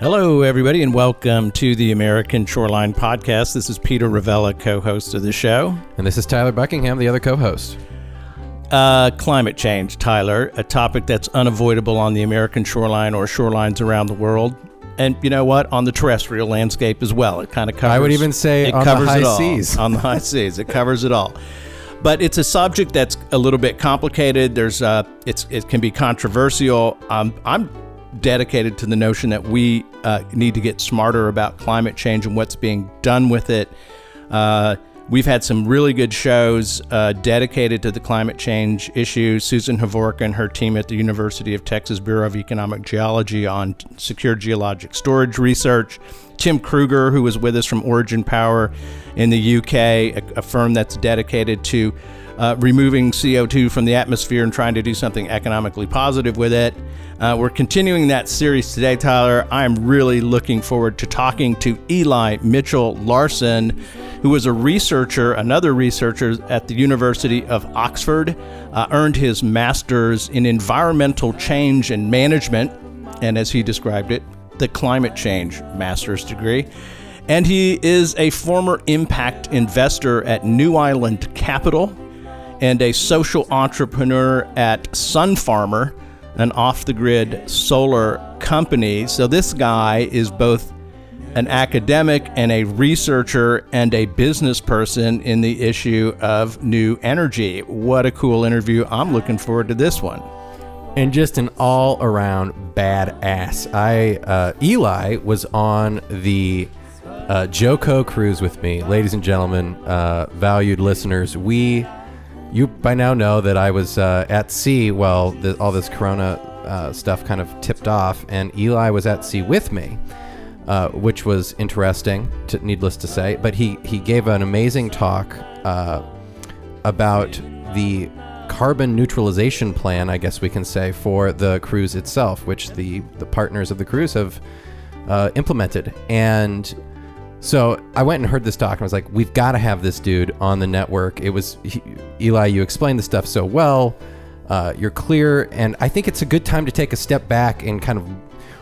Hello, everybody, and welcome to the American Shoreline Podcast. This is Peter Ravella, co host of the show. And this is Tyler Buckingham, the other co host. Uh, climate change, Tyler, a topic that's unavoidable on the American shoreline or shorelines around the world. And you know what? On the terrestrial landscape as well. It kind of covers. I would even say it on covers the high it all. seas. on the high seas, it covers it all. But it's a subject that's a little bit complicated. There's uh, it's it can be controversial. Um, I'm dedicated to the notion that we uh, need to get smarter about climate change and what's being done with it. Uh, we've had some really good shows uh, dedicated to the climate change issue. Susan Hovorka and her team at the University of Texas Bureau of Economic Geology on secure geologic storage research. Tim Kruger, who was with us from Origen Power in the UK, a, a firm that's dedicated to uh, removing CO2 from the atmosphere and trying to do something economically positive with it. Uh, we're continuing that series today, Tyler. I'm really looking forward to talking to Eli Mitchell Larson, who is a researcher, another researcher at the University of Oxford, uh, earned his master's in environmental change and management, and as he described it, the climate change master's degree. And he is a former impact investor at New Island Capital and a social entrepreneur at Sun Farmer, an off the grid solar company. So this guy is both an academic and a researcher and a business person in the issue of new energy. What a cool interview. I'm looking forward to this one. And just an all around badass. I, uh, Eli was on the uh, JoCo cruise with me. Ladies and gentlemen, uh, valued listeners, we, you by now know that I was uh, at sea while the, all this corona uh, stuff kind of tipped off, and Eli was at sea with me. Uh, which was interesting, to, needless to say. But he, he gave an amazing talk uh, about the carbon neutralization plan, I guess we can say, for the cruise itself, which the, the partners of the cruise have uh, implemented. And so I went and heard this talk and I was like, we've got to have this dude on the network. It was, he, Eli, you explained the stuff so well. Uh, you're clear. And I think it's a good time to take a step back and kind of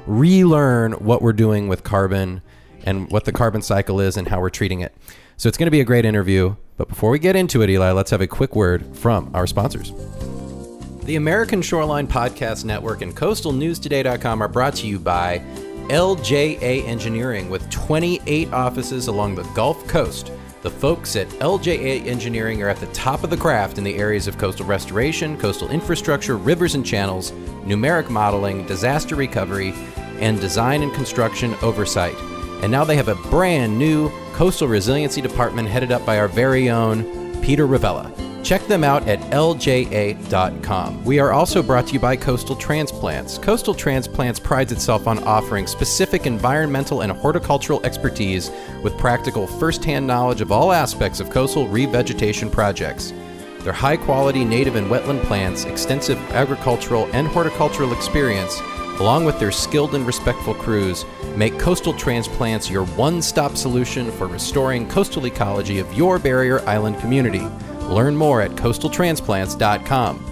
relearn what we're doing with carbon and what the carbon cycle is and how we're treating it. So it's going to be a great interview. But before we get into it, Eli, let's have a quick word from our sponsors. The American Shoreline Podcast Network and CoastalNewsToday.com are brought to you by LJA Engineering with 28 offices along the Gulf Coast. The folks at LJA Engineering are at the top of the craft in the areas of coastal restoration, coastal infrastructure, rivers and channels, numeric modeling, disaster recovery, and design and construction oversight. And now they have a brand new coastal resiliency department headed up by our very own Peter Ravella. Check them out at lja.com. We are also brought to you by Coastal Transplants. Coastal Transplants prides itself on offering specific environmental and horticultural expertise with practical first-hand knowledge of all aspects of coastal revegetation projects. Their high quality native and wetland plants, extensive agricultural and horticultural experience, along with their skilled and respectful crews, make coastal transplants your one stop solution for restoring coastal ecology of your barrier island community. Learn more at coastaltransplants.com.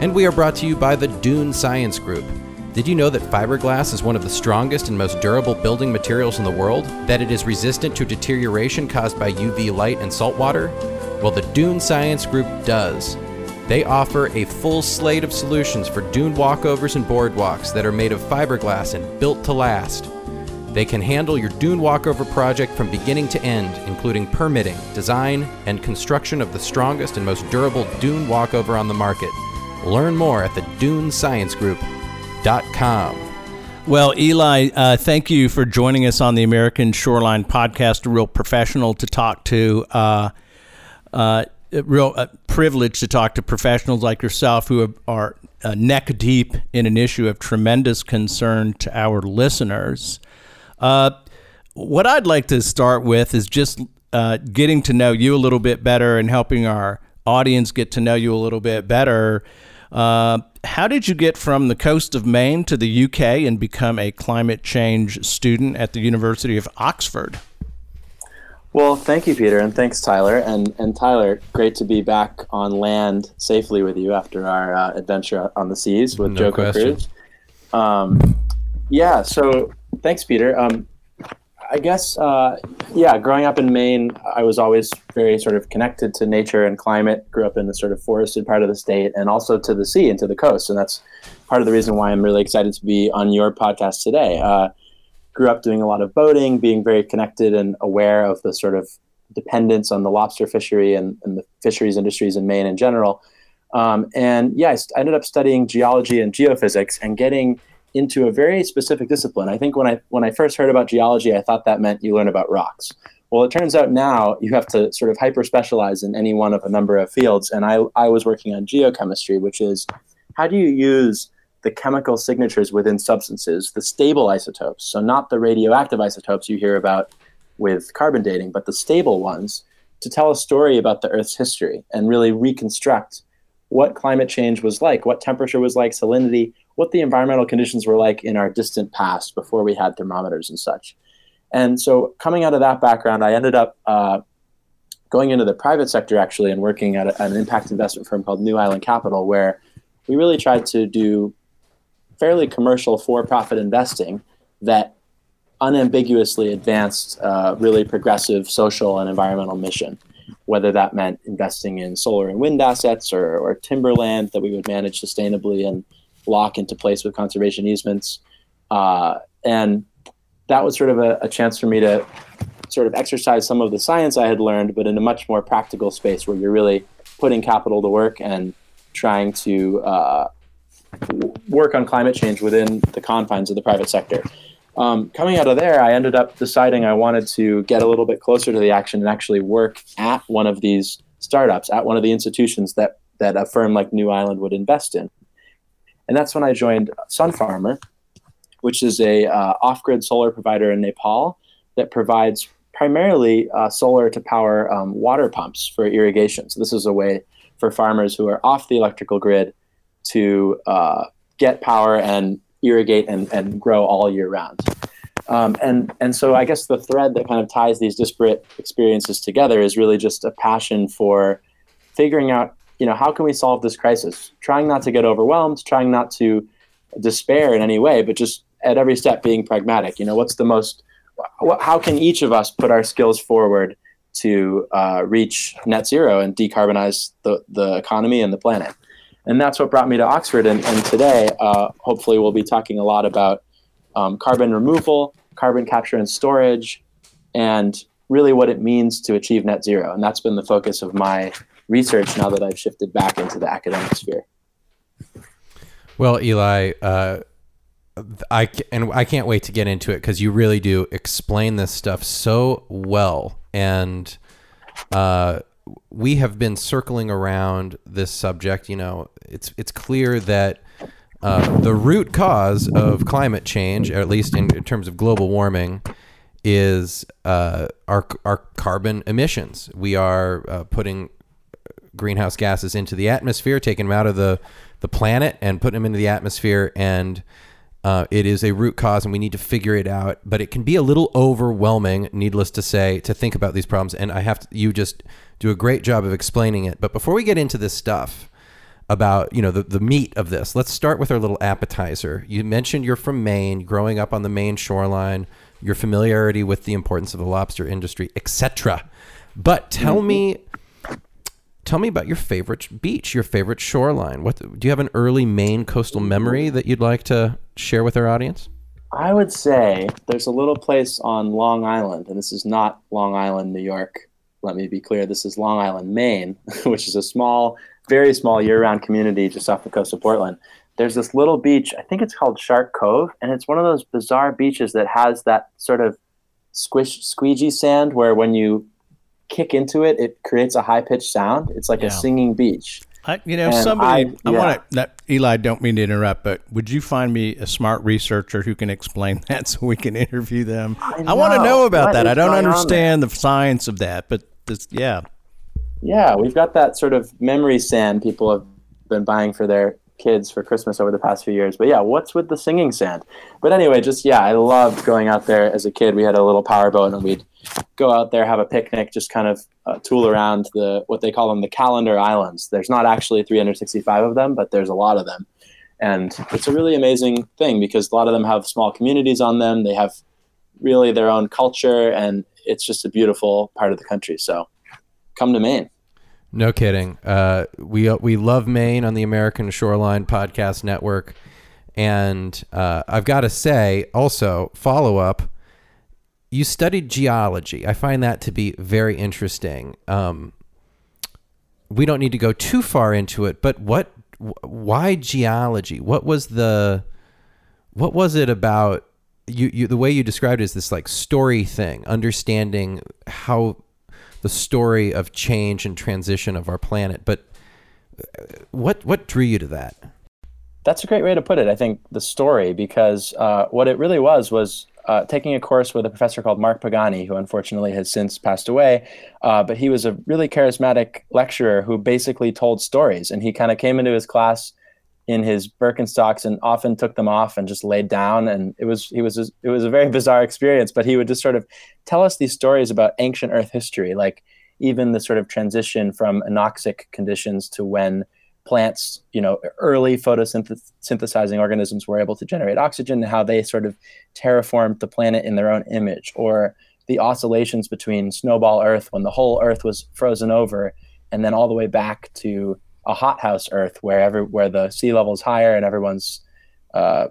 And we are brought to you by the Dune Science Group. Did you know that fiberglass is one of the strongest and most durable building materials in the world? That it is resistant to deterioration caused by UV light and salt water? Well, the Dune Science Group does. They offer a full slate of solutions for dune walkovers and boardwalks that are made of fiberglass and built to last. They can handle your dune walkover project from beginning to end, including permitting, design, and construction of the strongest and most durable dune walkover on the market. Learn more at the dunesciencegroup.com. Well, Eli, uh, thank you for joining us on the American Shoreline Podcast. A real professional to talk to. Uh, uh, real uh, privilege to talk to professionals like yourself who are, uh, neck deep in an issue of tremendous concern to our listeners. Uh, what I'd like to start with is just uh, getting to know you a little bit better and helping our audience get to know you a little bit better. Uh, how did you get from the coast of Maine to the UK and become a climate change student at the University of Oxford? Well, thank you, Peter, and thanks, Tyler. And and Tyler, great to be back on land safely with you after our uh, adventure on the seas with No JoCo question. Cruise. Um, yeah, so thanks, Peter. Um, I guess, uh, yeah, growing up in Maine, I was always very sort of connected to nature and climate. Grew up in the sort of forested part of the state and also to the sea and to the coast. And that's part of the reason why I'm really excited to be on your podcast today. Uh, grew up doing a lot of boating, being very connected and aware of the sort of dependence on the lobster fishery and, and the fisheries industries in Maine in general. Um, and yeah, I ended up studying geology and geophysics and getting into a very specific discipline. I think when I when I first heard about geology, I thought that meant you learn about rocks. Well, it turns out now you have to sort of hyper specialize in any one of a number of fields. And I, I was working on geochemistry, which is how do you use the chemical signatures within substances, the stable isotopes, so not the radioactive isotopes you hear about with carbon dating, but the stable ones, to tell a story about the Earth's history and really reconstruct what climate change was like, what temperature was like, salinity, what the environmental conditions were like in our distant past before we had thermometers and such. And so, coming out of that background, I ended up uh, going into the private sector actually and working at, a, an impact investment firm called New Island Capital, where we really tried to do fairly commercial for profit investing that unambiguously advanced uh, really progressive social and environmental mission whether that meant investing in solar and wind assets or, or timberland that we would manage sustainably and lock into place with conservation easements. Uh, and that was sort of a, a, chance for me to sort of exercise some of the science I had learned, but in a much more practical space where you're really putting capital to work and trying to uh, work on climate change within the confines of the private sector. Um, coming out of there, I ended up deciding I wanted to get a little bit closer to the action and actually work at one of these startups, at one of the institutions that that a firm like New Island would invest in. And that's when I joined Sun Farmer, which is a uh, off-grid solar provider in Nepal that provides primarily uh, solar to power um, water pumps for irrigation. So this is a way for farmers who are off the electrical grid to uh, get power and irrigate and, and grow all year round. Um, and and so I guess the thread that kind of ties these disparate experiences together is really just a passion for figuring out, you know, how can we solve this crisis? Trying not to get overwhelmed, trying not to despair in any way, but just at every step being pragmatic. You know, what's the most? How can each of us put our skills forward to uh, reach net zero and decarbonize the the economy and the planet? and that's what brought me to Oxford. And, and today, uh, hopefully, we'll be talking a lot about um, carbon removal, carbon capture and storage, and really what it means to achieve net zero. And that's been the focus of my research now that I've shifted back into the academic sphere. Well, Eli, uh, I and I can't wait to get into it because you really do explain this stuff so well, and uh, we have been circling around this subject. You know, it's it's clear that uh, the root cause of climate change, at least in, in terms of global warming, is uh, our our carbon emissions. We are uh, putting greenhouse gases into the atmosphere, taking them out of the the planet, and putting them into the atmosphere, and uh, it is a root cause, and we need to figure it out. But it can be a little overwhelming, needless to say, to think about these problems. And I have to, you just do a great job of explaining it. But before we get into this stuff about you know the, the meat of this, let's start with our little appetizer. You mentioned you're from Maine, growing up on the Maine shoreline, your familiarity with the importance of the lobster industry, etc. But tell me tell me about your favorite beach, your favorite shoreline. What do you have an early Maine coastal memory that you'd like to share with our audience? I would say there's a little place on Long Island, and this is not Long Island, New York, let me be clear, this is Long Island, Maine, which is a small, very small year round community just off the coast of Portland. There's this little beach, I think it's called Shark Cove, and it's one of those bizarre beaches that has that sort of squish squeegee sand where when you kick into it, it creates a high pitched sound. It's like yeah. a singing beach. I, you know, and somebody. I, I yeah. want to. Eli, don't mean to interrupt, but would you find me a smart researcher who can explain that so we can interview them? I, I want to know about what that. I don't understand the science of that, but this, yeah. Yeah, we've got that sort of memory sand people have been buying for their kids for Christmas over the past few years. But yeah, what's with the singing sand? But anyway, just yeah, I loved going out there as a kid. We had a little powerboat and we'd go out there, have a picnic, just kind of uh, tool around the what they call them the calendar islands. There's not actually 365 of them, but there's a lot of them. And it's a really amazing thing because a lot of them have small communities on them. They have really their own culture, and it's just a beautiful part of the country. So come to Maine. No kidding. Uh, we we love Maine on the American Shoreline Podcast Network, and uh, I've got to say also follow up. You studied geology. I find that to be very interesting. Um, we don't need to go too far into it, but what? Why geology? What was the? What was it about? You, you the way you described it is this like story thing, understanding how the story of change and transition of our planet. But uh, what what drew you to that? That's a great way to put it. I think the story, because uh, what it really was was uh, taking a course with a professor called Mark Pagani, who unfortunately has since passed away. Uh, but he was a really charismatic lecturer who basically told stories, and he kind of came into his class in his Birkenstocks and often took them off and just laid down. And it was he was it was a very bizarre experience. But he would just sort of tell us these stories about ancient Earth history, like even the sort of transition from anoxic conditions to when plants, you know, early photosynthesizing organisms were able to generate oxygen, and how they sort of terraformed the planet in their own image, or the oscillations between snowball Earth when the whole Earth was frozen over, and then all the way back to a hothouse Earth where every where the sea level is higher and everyone's uh,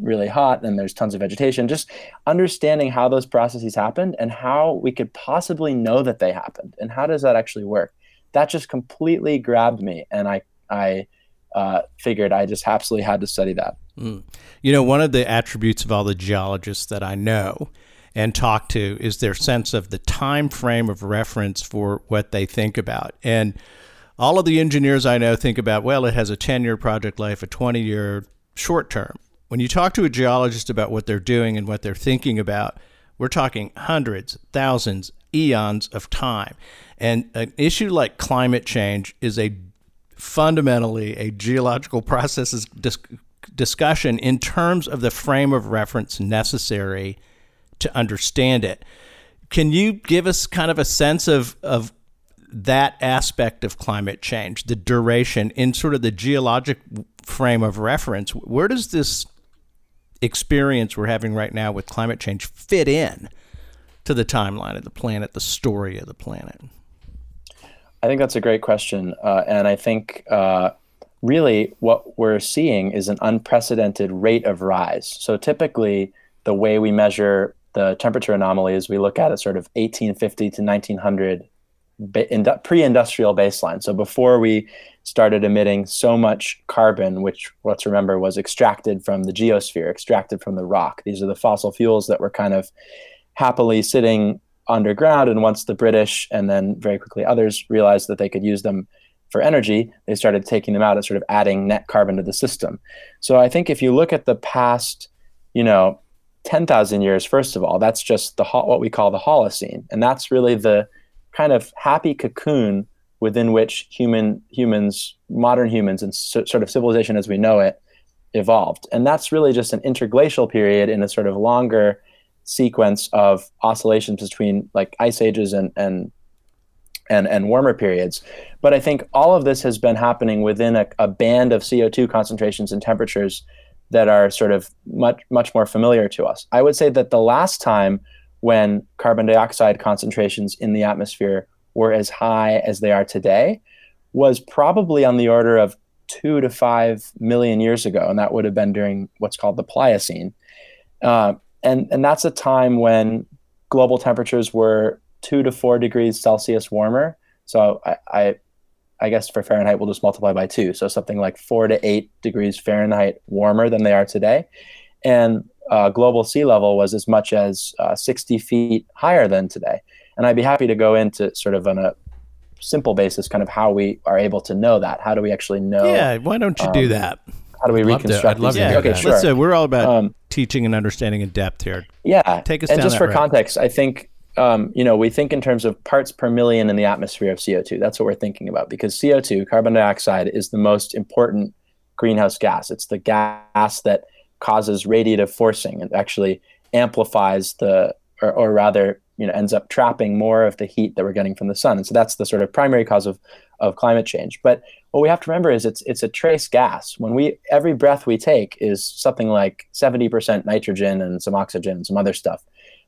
really hot and there's tons of vegetation. Just understanding how those processes happened and how we could possibly know that they happened and how does that actually work. That just completely grabbed me, and I I uh, figured I just absolutely had to study that. Mm. You know, one of the attributes of all the geologists that I know and talk to is their sense of the time frame of reference for what they think about and all of the engineers I know think about, well, it has a 10 year project life, a 20 year short term. When you talk to a geologist about what they're doing and what they're thinking about, we're talking hundreds, thousands, eons of time. And an issue like climate change is a fundamentally a geological processes dis- discussion in terms of the frame of reference necessary to understand it. Can you give us kind of a sense of, of that aspect of climate change, the duration in sort of the geologic frame of reference, where does this experience we're having right now with climate change fit in to the timeline of the planet, the story of the planet? I think that's a great question. Uh, and I think uh, really what we're seeing is an unprecedented rate of rise. So typically, the way we measure the temperature anomaly is we look at it sort of 1850 to 1900 pre-industrial baseline. So before we started emitting so much carbon, which let's remember was extracted from the geosphere, extracted from the rock. These are the fossil fuels that were kind of happily sitting underground. And once the British and then very quickly others realized that they could use them for energy, they started taking them out and sort of adding net carbon to the system. So I think if you look at the past, you know, 10,000 years, first of all, that's just the what we call the Holocene. And that's really the kind of happy cocoon within which human humans, modern humans, and so, sort of civilization as we know it, evolved. And that's really just an interglacial period in a sort of longer sequence of oscillations between like ice ages and and and, and warmer periods. But I think all of this has been happening within a, a band of CO2 concentrations and temperatures that are sort of much much more familiar to us. I would say that the last time when carbon dioxide concentrations in the atmosphere were as high as they are today was probably on the order of two to five million years ago, and that would have been during what's called the Pliocene. Uh, and and that's a time when global temperatures were two to four degrees Celsius warmer. So I, I, I guess for Fahrenheit we'll just multiply by two. So something like four to eight degrees Fahrenheit warmer than they are today. And uh, global sea level was as much as uh, 60 feet higher than today. And I'd be happy to go into sort of on a simple basis, kind of how we are able to know that. How do we actually know? Yeah, why don't you um, do that? How do we reconstruct? To, I'd love to. Yeah, okay, sure. Let's say we're all about um, teaching and understanding in depth here. Yeah, take us and down just for road. context, I think um, you know we think in terms of parts per million in the atmosphere of CO2. That's what we're thinking about because CO2, carbon dioxide, is the most important greenhouse gas. It's the gas that causes radiative forcing and actually amplifies the, or, or rather, you know, ends up trapping more of the heat that we're getting from the sun. And so that's the sort of primary cause of, of climate change. But what we have to remember is it's it's a trace gas. When we every breath we take is something like 70% nitrogen and some oxygen and some other stuff.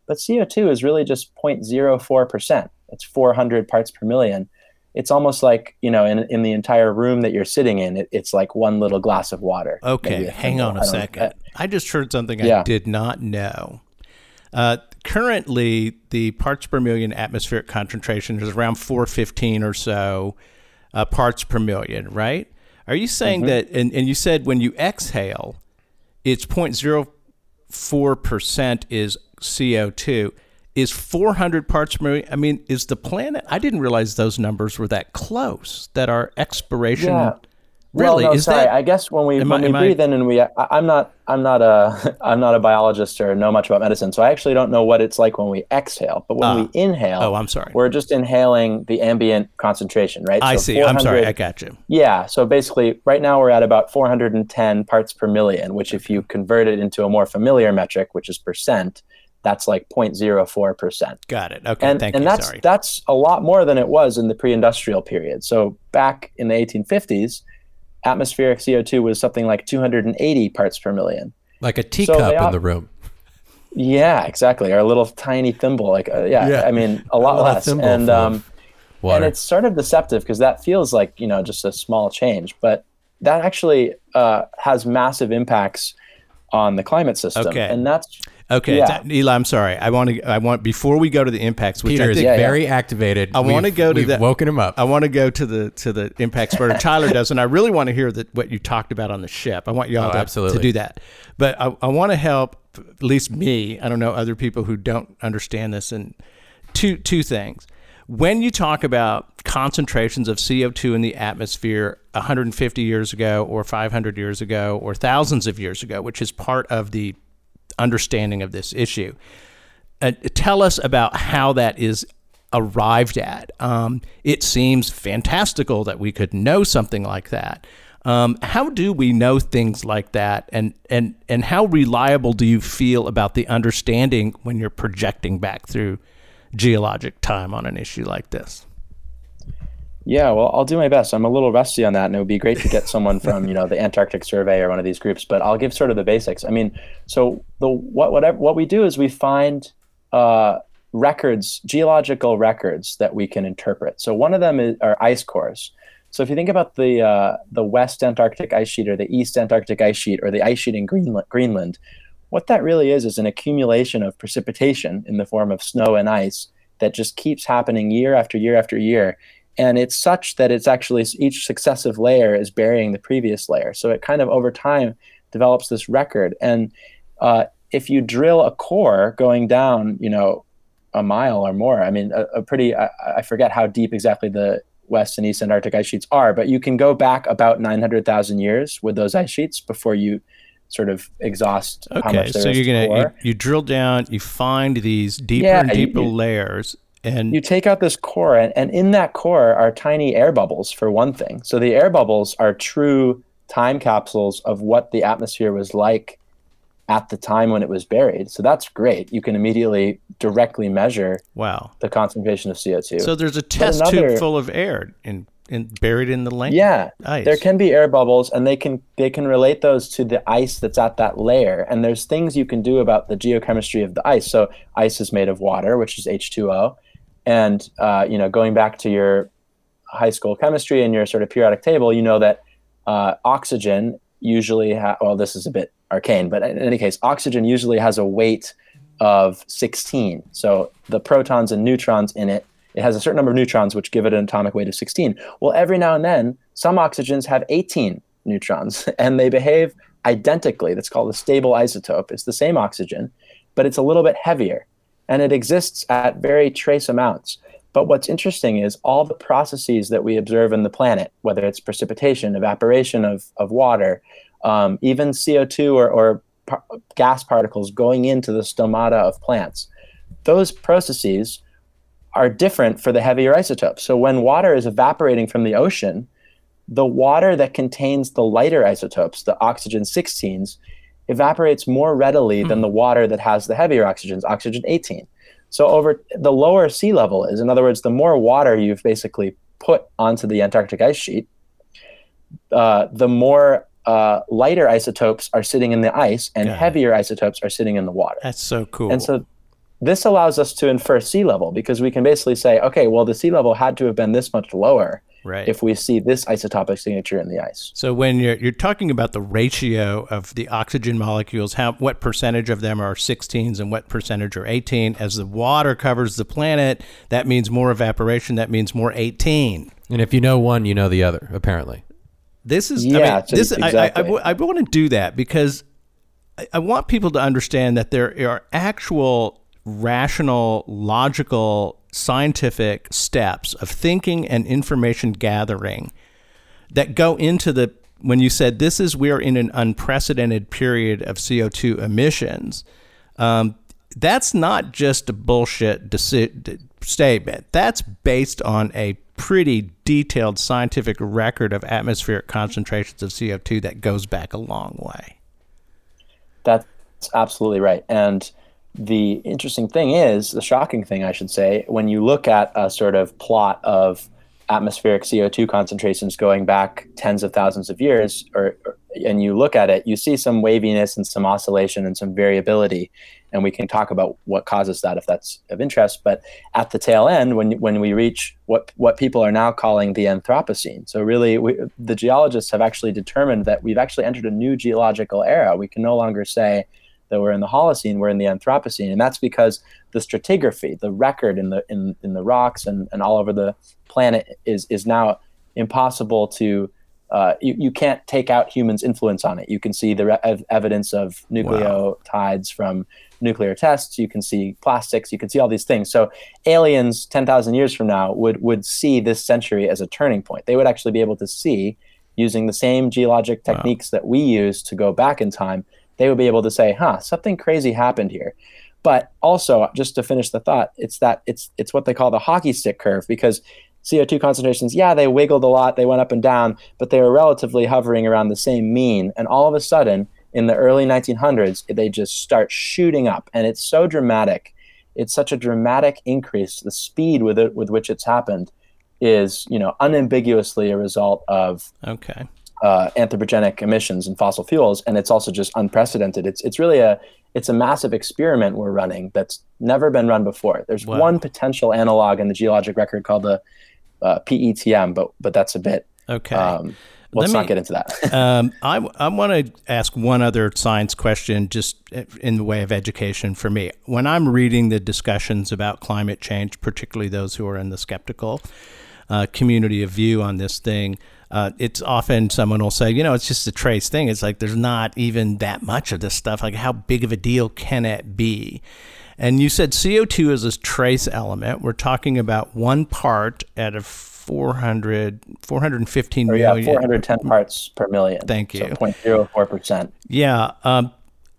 But CO2 is really just 0.04%. It's 400 parts per million. It's almost like, you know, in, in the entire room that you're sitting in, it, it's like one little glass of water. Okay, hang on a second. I just heard something I did not know. Uh, currently, the parts per million atmospheric concentration is around 415 or so uh, parts per million, right? Are you saying mm-hmm. that, and, and you said when you exhale, it's 0.04% is CO2 is 400 parts per million. I mean, is the planet? I didn't realize those numbers were that close. That our expiration. Yeah. Really? Well, no, is sorry. that? I guess when we when I, we breathe I, in and we, I, am not I'm not a I'm not a biologist or know much about medicine, so I actually don't know what it's like when we exhale. But when uh, we inhale, oh, I'm sorry, we're just inhaling the ambient concentration, right? I so see. I'm sorry. I got you. Yeah. So basically, right now we're at about 410 parts per million, which if you convert it into a more familiar metric, which is percent, that's like 0.04%. Got it. Okay. And, Thank and you. that's Sorry. that's a lot more than it was in the pre-industrial period. So back in the 1850s, atmospheric CO2 was something like 280 parts per million. Like a teacup so in the room. Yeah, exactly. Or a little tiny thimble. Like uh, yeah, yeah, I mean a lot less. And um, and it's sort of deceptive because that feels like you know just a small change, but that actually uh, has massive impacts on the climate system. Okay. And that's Okay, yeah. Eli, I'm sorry. I want to. I want before we go to the impacts, which Peter I is think, yeah, very yeah. activated. I want to go to the. Woken him up. I want to go to the to the impacts where Tyler does, and I really want to hear that what you talked about on the ship. I want y'all oh, to, absolutely. to do that, but I, I want to help at least me. I don't know other people who don't understand this, and two two things. When you talk about concentrations of CO2 in the atmosphere 150 years ago, or 500 years ago, or thousands of years ago, which is part of the understanding of this issue. Uh, tell us about how that is arrived at. Um, it seems fantastical that we could know something like that. Um, how do we know things like that, and and and how reliable do you feel about the understanding when you're projecting back through geologic time on an issue like this? Yeah, well, I'll do my best. I'm a little rusty on that, and it would be great to get someone from you know the Antarctic Survey or one of these groups. But I'll give sort of the basics. I mean, so the what whatever what we do is we find uh, records, geological records that we can interpret. So one of them is, are ice cores. So if you think about the uh, the West Antarctic ice sheet or the East Antarctic ice sheet or the ice sheet in Greenland, Greenland, what that really is is an accumulation of precipitation in the form of snow and ice that just keeps happening year after year after year and it's such that it's actually each successive layer is burying the previous layer. So it kind of over time develops this record. And uh, if you drill a core going down you know a mile or more i mean a, a pretty I, I, forget how deep exactly the west and east antarctic ice sheets are but you can go back about 900000 years with those ice sheets before you sort of exhaust okay so you're gonna you, you, drill down you find these deeper yeah, and deeper you, layers and you take out this core, and, and in that core are tiny air bubbles, for one thing. So the air bubbles are true time capsules of what the atmosphere was like at the time when it was buried. So that's great. You can immediately directly measure wow the concentration of CO2. So there's a test another, tube full of air in, in buried in the land. Yeah, ice. there can be air bubbles, and they can they can relate those to the ice that's at that layer. And there's things you can do about the geochemistry of the ice. So ice is made of water, which is H2O, and uh, you know, going back to your high school chemistry and your sort of periodic table, you know that uh, oxygen usually ha- well, this is a bit arcane, but in any case, oxygen usually has a weight of 16. So the protons and neutrons in it, it has a certain number of neutrons which give it an atomic weight of 16. Well, every now and then, some oxygens have 18 neutrons and they behave identically. That's called a stable isotope. It's the same oxygen, but it's a little bit heavier and it exists at very trace amounts. But what's interesting is all the processes that we observe in the planet, whether it's precipitation, evaporation of, of water, um, even CO2 or, or par- gas particles going into the stomata of plants, those processes are different for the heavier isotopes. So when water is evaporating from the ocean, the water that contains the lighter isotopes, the oxygen 16s, evaporates more readily mm. than the water that has the heavier oxygens, oxygen 18. So over the lower sea level is, in other words, the more water you've basically put onto the Antarctic ice sheet, uh, the more uh, lighter isotopes are sitting in the ice and Yeah. heavier isotopes are sitting in the water. That's so cool. And so this allows us to infer sea level because we can basically say, okay, well, the sea level had to have been this much lower right. if we see this isotopic signature in the ice. So when you're you're talking about the ratio of the oxygen molecules, how what percentage of them are 16s and what percentage are 18? As the water covers the planet, that means more evaporation. That means more 18. And if you know one, you know the other, apparently. This is Yeah, I mean, so this I, I, I, exactly. w- I want to do that because I, I want people to understand that there are actual rational, logical, scientific steps of thinking and information gathering that go into the when you said this is we're in an unprecedented period of CO2 emissions. Um, that's not just a bullshit deci- statement. That's based on a pretty detailed scientific record of atmospheric concentrations of CO2 that goes back a long way. That's absolutely right. And the interesting thing is, the shocking thing, I should say, when you look at a sort of plot of atmospheric CO2 concentrations going back tens of thousands of years, or, or- and you look at it, you see some waviness and some oscillation and some variability. And we can talk about what causes that if that's of interest. But at the tail end, when when we reach what what people are now calling the Anthropocene, so really we, the geologists have actually determined that we've actually entered a new geological era. We can no longer say that we're in the Holocene, we're in the Anthropocene, and that's because the stratigraphy, the record in the in, in the rocks and, and all over the planet is is now impossible to. Uh, you, you can't take out humans' influence on it. You can see the re- evidence of nucleotides from nuclear tests. You can see plastics. You can see all these things. So aliens 10,000 years from now would would see this century as a turning point. They would actually be able to see using the same geologic techniques that we use to go back in time. They would be able to say, "Huh, something crazy happened here." But also, just to finish the thought, it's that it's it's what they call the hockey stick curve because CO2 concentrations, yeah, they wiggled a lot, they went up and down, but they were relatively hovering around the same mean. And all of a sudden, in the early 1900s, they just start shooting up, and it's so dramatic. It's such a dramatic increase. The speed with it with which it's happened is, you know, unambiguously a result of Okay. Uh, anthropogenic emissions and fossil fuels, and it's also just unprecedented. It's it's really a it's a massive experiment we're running that's never been run before. There's Wow. one potential analog in the geologic record called the uh, PETM, but but that's a bit. Okay. Um, let's Let not get into that. um, I, I want to ask one other science question, just in the way of education for me. When I'm reading the discussions about climate change, particularly those who are in the skeptical uh, community of view on this thing, uh, it's often someone will say, you know, it's just a trace thing. It's like there's not even that much of this stuff. Like, how big of a deal can it be? And you said CO2 is a trace element. We're talking about one part out of 400, 415 Or, yeah, million. 410 parts per million. Thank So you. 0.04 percent. Yeah. Um,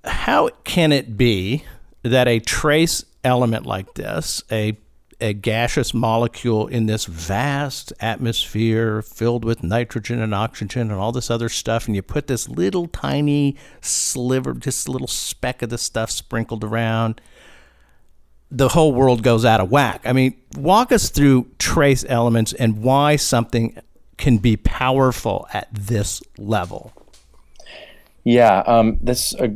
how can it be that a trace element like this, a a gaseous molecule in this vast atmosphere filled with nitrogen and oxygen and all this other stuff, and you put this little tiny sliver, just a little speck of the stuff sprinkled around, the whole world goes out of whack. I mean, walk us through trace elements and why something can be powerful at this level. Yeah, um, this is a,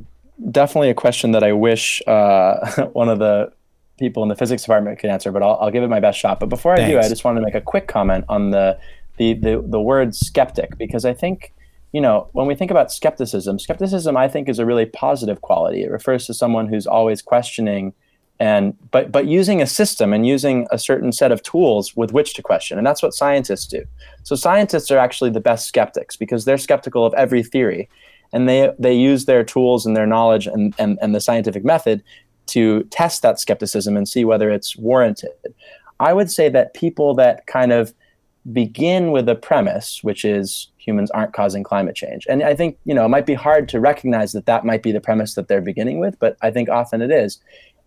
definitely a question that I wish uh, one of the people in the physics department can answer, but I'll, I'll give it my best shot. But before I do, I just wanted to make a quick comment on the, the, the, the word skeptic, because I think, you know, when we think about skepticism, skepticism, I think, is a really positive quality. It refers to someone who's always questioning and but but using a system and using a certain set of tools with which to question and that's what scientists do so scientists are actually the best skeptics because they're skeptical of every theory and they they use their tools and their knowledge and and, and the scientific method to test that skepticism and see whether it's warranted. I would say that people that kind of begin with a premise which is humans aren't causing climate change and i think you know it might be hard to recognize that that might be the premise that they're beginning with but i think often it is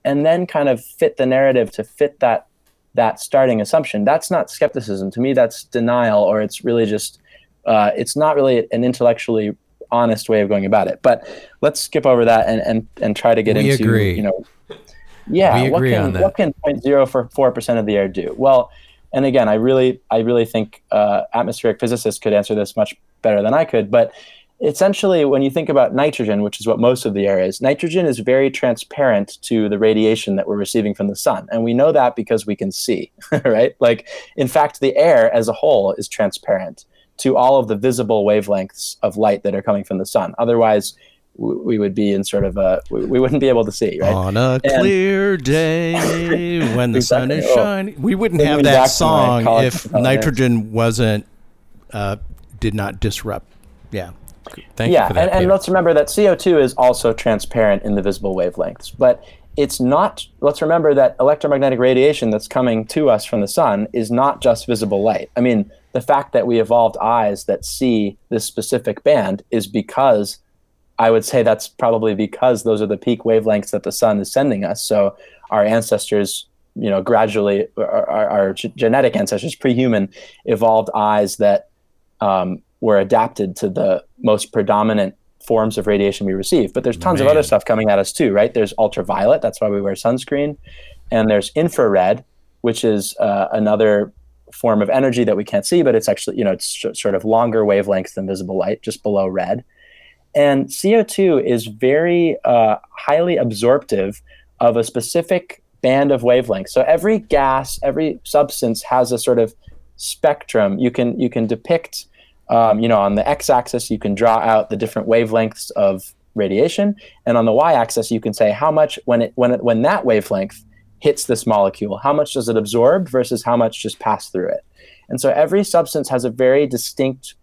and then kind of fit the narrative to fit that that starting assumption. That's not skepticism. To me that's denial or it's really just uh, it's not really an intellectually honest way of going about it but let's skip over that and and, and try to get We into agree. you know yeah We what agree can on that. what can 0.04 percent of the air do well and again, I really, I really think uh, atmospheric physicists could answer this much better than I could. But essentially, when you think about nitrogen, which is what most of the air is, nitrogen is very transparent to the radiation that we're receiving from the sun, and we know that because we can see, right? Like, in fact, the air as a whole is transparent to all of the visible wavelengths of light that are coming from the sun. Otherwise, we would be in sort of a we, wouldn't be able to see right on a and, clear day when the exactly. sun is shining we wouldn't have that song if nitrogen wasn't uh, did not disrupt yeah Thank yeah, and, and let's remember that CO2 is also transparent in the visible wavelengths, but it's not. Let's remember that electromagnetic radiation that's coming to us from the sun is not just visible light. I mean, the fact that we evolved eyes that see this specific band is because I would say that's probably because those are the peak wavelengths that the sun is sending us. So our ancestors, you know, gradually, our, our genetic ancestors, pre-human, evolved eyes that um, were adapted to the most predominant forms of radiation we receive. But there's tons Man. of other stuff coming at us too, right? There's ultraviolet, that's why we wear sunscreen, and there's infrared, which is uh, another form of energy that we can't see, but it's actually, you know, it's sh- sort of longer wavelengths than visible light, just below red. And CO2 is very uh, highly absorptive of a specific band of wavelengths. So every gas, every substance has a sort of spectrum. You can you can depict, um, you know, on the x-axis you can draw out the different wavelengths of radiation, and on the y-axis you can say how much when it when it when that wavelength hits this molecule, how much does it absorb versus how much just pass through it. And so every substance has a very distinct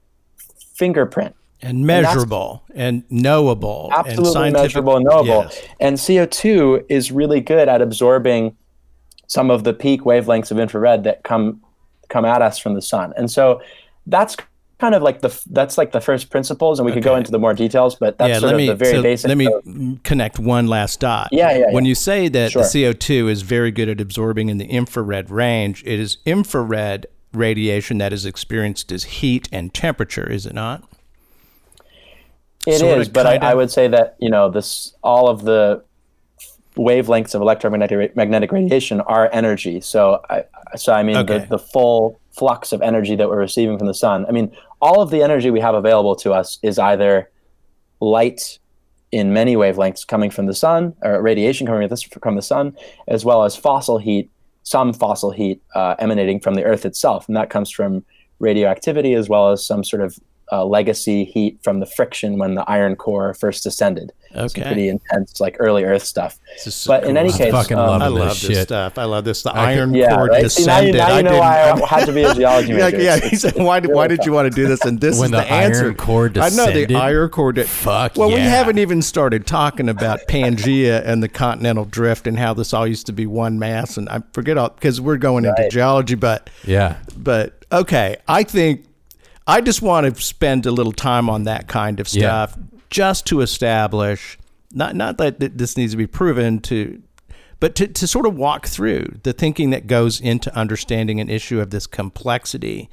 fingerprint and measurable and, and knowable absolutely and measurable and knowable yes. and co2 is really good at absorbing some of the peak wavelengths of infrared that come come at us from the sun and so that's kind of like the that's like the first principles and we okay. could go into the more details but that's yeah, sort of me, the very so basic let me of, connect one last dot yeah, yeah when yeah. you say that sure. the co2 is very good at absorbing in the infrared range it is infrared radiation that is experienced as heat and temperature is it not it is, but I, I, would say that you know this all of the wavelengths of electromagnetic radiation are energy. So I so I mean okay. the, the full flux of energy that we're receiving from the sun. I mean all of the energy we have available to us is either light in many wavelengths coming from the sun or radiation coming from the sun, as well as fossil heat, some fossil heat uh, emanating from the Earth itself, and that comes from radioactivity as well as some sort of uh, legacy heat from the friction when the iron core first ascended. Okay. Some pretty intense, like early Earth stuff. But cool. in any case, I, um, I love this shit. stuff. I love this. The I iron yeah, core right? descended. See, now you, now you know I why I had to be a geology major. yeah, yeah. He said, "Why did Why did you want to do this?" And this when is the, the answer. iron core descended. I know the iron core. Did, Fuck. Well, yeah. we haven't even started talking about Pangea and the continental drift and how this all used to be one mass. And I forget all because we're going right. into geology, but yeah, but okay. I think I just want to spend a little time on that kind of stuff yeah. just to establish not not that this needs to be proven to but to, to sort of walk through the thinking that goes into understanding an issue of this complexity.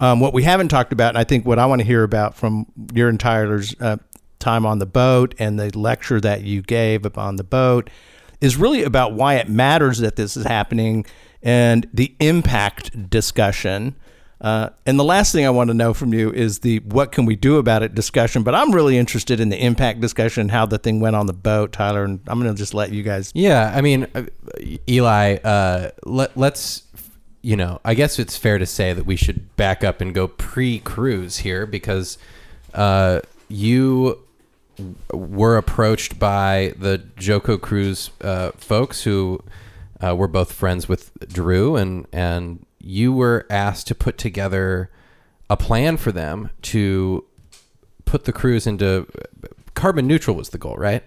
Um, what we haven't talked about, and I think what I want to hear about from your and Tyler's uh, time on the boat and the lecture that you gave on the boat, is really about why it matters that this is happening and the impact discussion uh, and the last thing I want to know from you is the what can we do about it discussion. But I'm really interested in the impact discussion, how the thing went on the boat, Tyler. And I'm going to just let you guys. Yeah, I mean, uh, Eli, uh, let, let's, you know, I guess it's fair to say that we should back up and go pre-cruise here because uh, you were approached by the JoCo Cruise uh, folks who uh, were both friends with Drew and and you were asked to put together a plan for them to put the cruise into carbon neutral was the goal, right?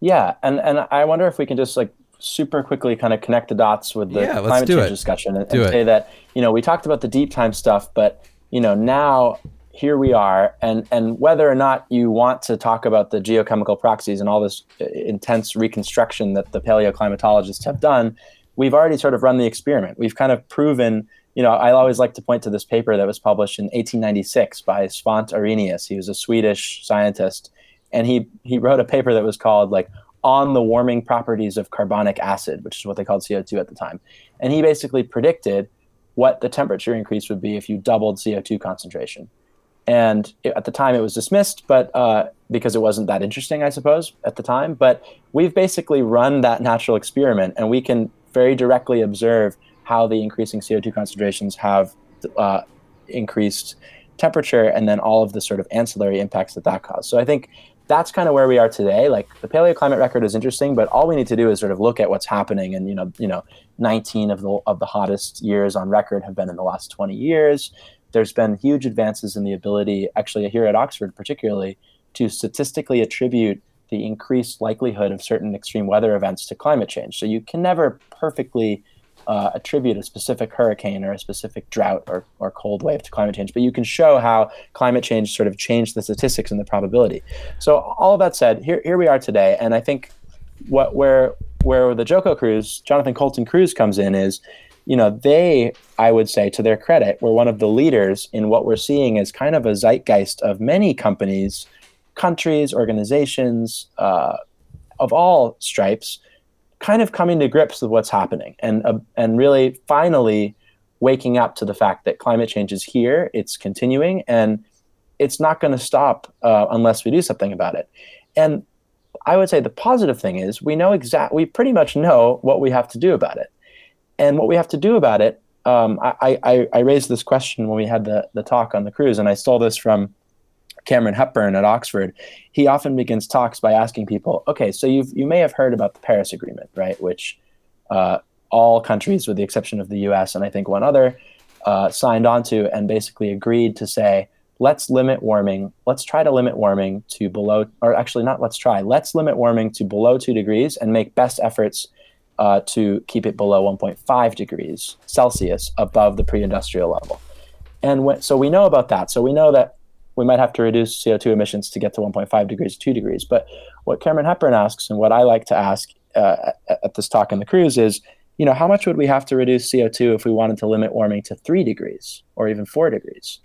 Yeah, and and I wonder if we can just like super quickly kind of connect the dots with the yeah, climate change it. discussion and, and say that you know we talked about the deep time stuff, but you know now here we are, and and whether or not you want to talk about the geochemical proxies and all this uh, intense reconstruction that the paleoclimatologists have done, we've already sort of run the experiment. We've kind of proven, you know, I always like to point to this paper that was published in 1896 by Svante Arrhenius. He was a Swedish scientist, and he he wrote a paper that was called like on the warming properties of carbonic acid, which is what they called CO2 at the time. And he basically predicted what the temperature increase would be if you doubled CO2 concentration. And it, at the time, it was dismissed, but uh, because it wasn't that interesting, I suppose, at the time. But we've basically run that natural experiment, and we can very directly observe how the increasing CO2 concentrations have uh, increased temperature, and then all of the sort of ancillary impacts that that caused. So I think that's kind of where we are today. Like the paleoclimate record is interesting, but all we need to do is sort of look at what's happening. And you know, you know, 19 of the of the hottest years on record have been in the last 20 years. There's been huge advances in the ability, actually here at Oxford particularly, to statistically attribute the increased likelihood of certain extreme weather events to climate change. So you can never perfectly uh, attribute a specific hurricane or a specific drought or, or cold wave to climate change, but you can show how climate change sort of changed the statistics and the probability. So all of that said, here, here we are today, and I think what where where the JoCo Cruise, Jonathan Coulton Cruise comes in is, you know, they, I would say to their credit, were one of the leaders in what we're seeing as kind of a zeitgeist of many companies, countries, organizations uh, of all stripes kind of coming to grips with what's happening and uh, and really finally waking up to the fact that climate change is here, it's continuing, and it's not going to stop uh, unless we do something about it. And I would say the positive thing is we know exact we pretty much know what we have to do about it, and what we have to do about it. Um, I, I, I raised this question when we had the the talk on the cruise, and I stole this from Cameron Hepburn at Oxford, he often begins talks by asking people, okay, so you you may have heard about the Paris Agreement, right? Which uh, all countries, with the exception of the U.S. and I think one other, uh, signed onto and basically agreed to say, let's limit warming. Let's try to limit warming to below, or actually not. Let's try. Let's limit warming to below two degrees and make best efforts uh, to keep it below 1.5 degrees Celsius above the pre-industrial level. And when, so we know about that. So we know that we might have to reduce CO2 emissions to get to 1.5 degrees, 2 degrees. But what Cameron Hepburn asks, and what I like to ask uh, at this talk in the cruise is, you know, how much would we have to reduce CO2 if we wanted to limit warming to 3 degrees or even 4 degrees?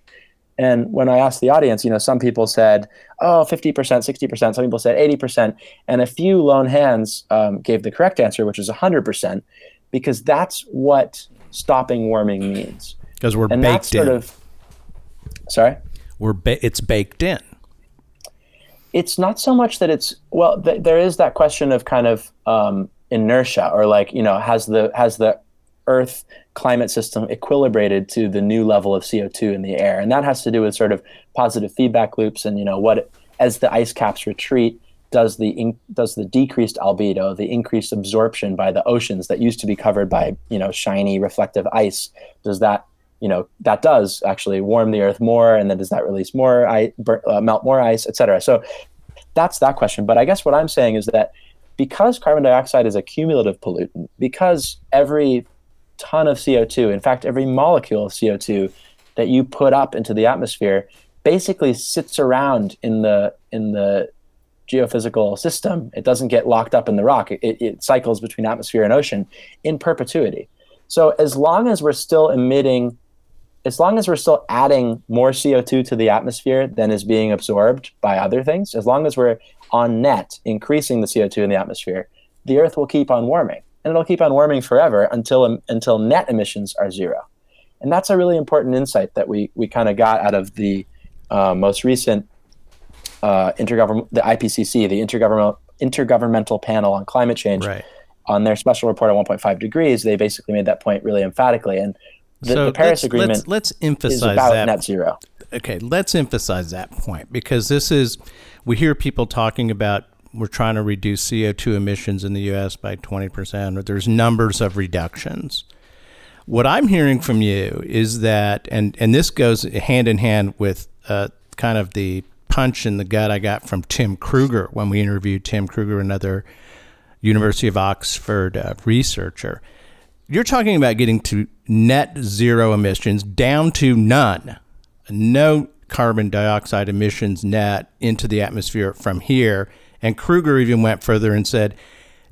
And when I asked the audience, you know, some people said, oh, 50%, 60%, some people said 80%, and a few lone hands um, gave the correct answer, which is 100%, because that's what stopping warming means. Because we're and baked in. Sort of, sorry? We're ba- it's baked in. It's not so much that it's well. Th- there is that question of kind of um, inertia, or like you know, has the has the Earth climate system equilibrated to the new level of CO two in the air, and that has to do with sort of positive feedback loops, and you know what as the ice caps retreat, does the in, does the decreased albedo, the increased absorption by the oceans that used to be covered by you know shiny reflective ice, does that you know that does actually warm the earth more and then does that release more ice uh, melt more ice etc so that's that question. But i guess what i'm saying is that because carbon dioxide is a cumulative pollutant because every ton of co2 in fact every molecule of co2 that you put up into the atmosphere basically sits around in the in the geophysical system. It doesn't get locked up in the rock. It, it cycles between atmosphere and ocean in perpetuity. So as long as we're still emitting as long as we're still adding more CO2 to the atmosphere than is being absorbed by other things, as long as we're on net increasing the CO2 in the atmosphere, the Earth will keep on warming. And it'll keep on warming forever until, until net emissions are zero. And that's a really important insight that we, we kind of got out of the uh, most recent uh, intergovernment, the IPCC, the intergovernmental, intergovernmental panel on climate change. Right. On their special report on 1.5 degrees, they basically made that point really emphatically. And the, so the Paris let's, Agreement let's, let's emphasize is about that. net zero. Okay, let's emphasize that point because this is we hear people talking about we're trying to reduce CO2 emissions in the US by 20% or there's numbers of reductions. What I'm hearing from you is that and and this goes hand in hand with uh, kind of the punch in the gut I got from Tim Kruger when we interviewed Tim Kruger, another University of Oxford uh, researcher you're talking about getting to net zero emissions down to none, no carbon dioxide emissions net into the atmosphere from here. And Kruger even went further and said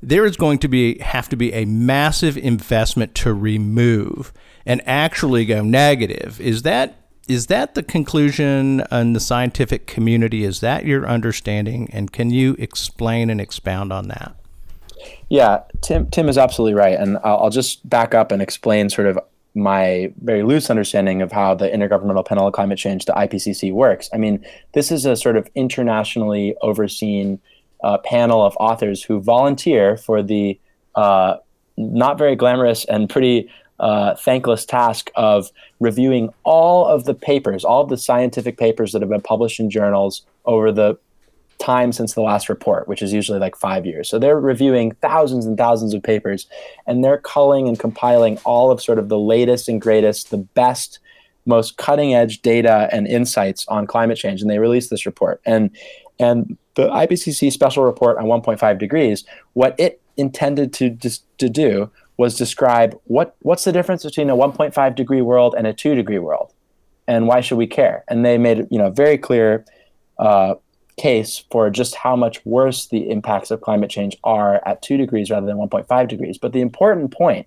there is going to be have to be a massive investment to remove and actually go negative. Is that is that the conclusion in the scientific community? Is that your understanding? And can you explain and expound on that? Yeah, Tim Tim is absolutely right, and I'll, I'll just back up and explain sort of my very loose understanding of how the Intergovernmental Panel on Climate Change, the IPCC, works. I mean, this is a sort of internationally overseen uh, panel of authors who volunteer for the uh, not very glamorous and pretty uh, thankless task of reviewing all of the papers, all of the scientific papers that have been published in journals over the time since the last report, which is usually like five years. So they're reviewing thousands and thousands of papers and they're culling and compiling all of sort of the latest and greatest, the best, most cutting edge data and insights on climate change. And they release this report. And and the IPCC special report on 1.5 degrees, what it intended to to do was describe what what's the difference between a 1.5 degree world and a 2 degree world, and why should we care? And they made you know very clear uh, case for just how much worse the impacts of climate change are at 2 degrees rather than 1.5 degrees. But the important point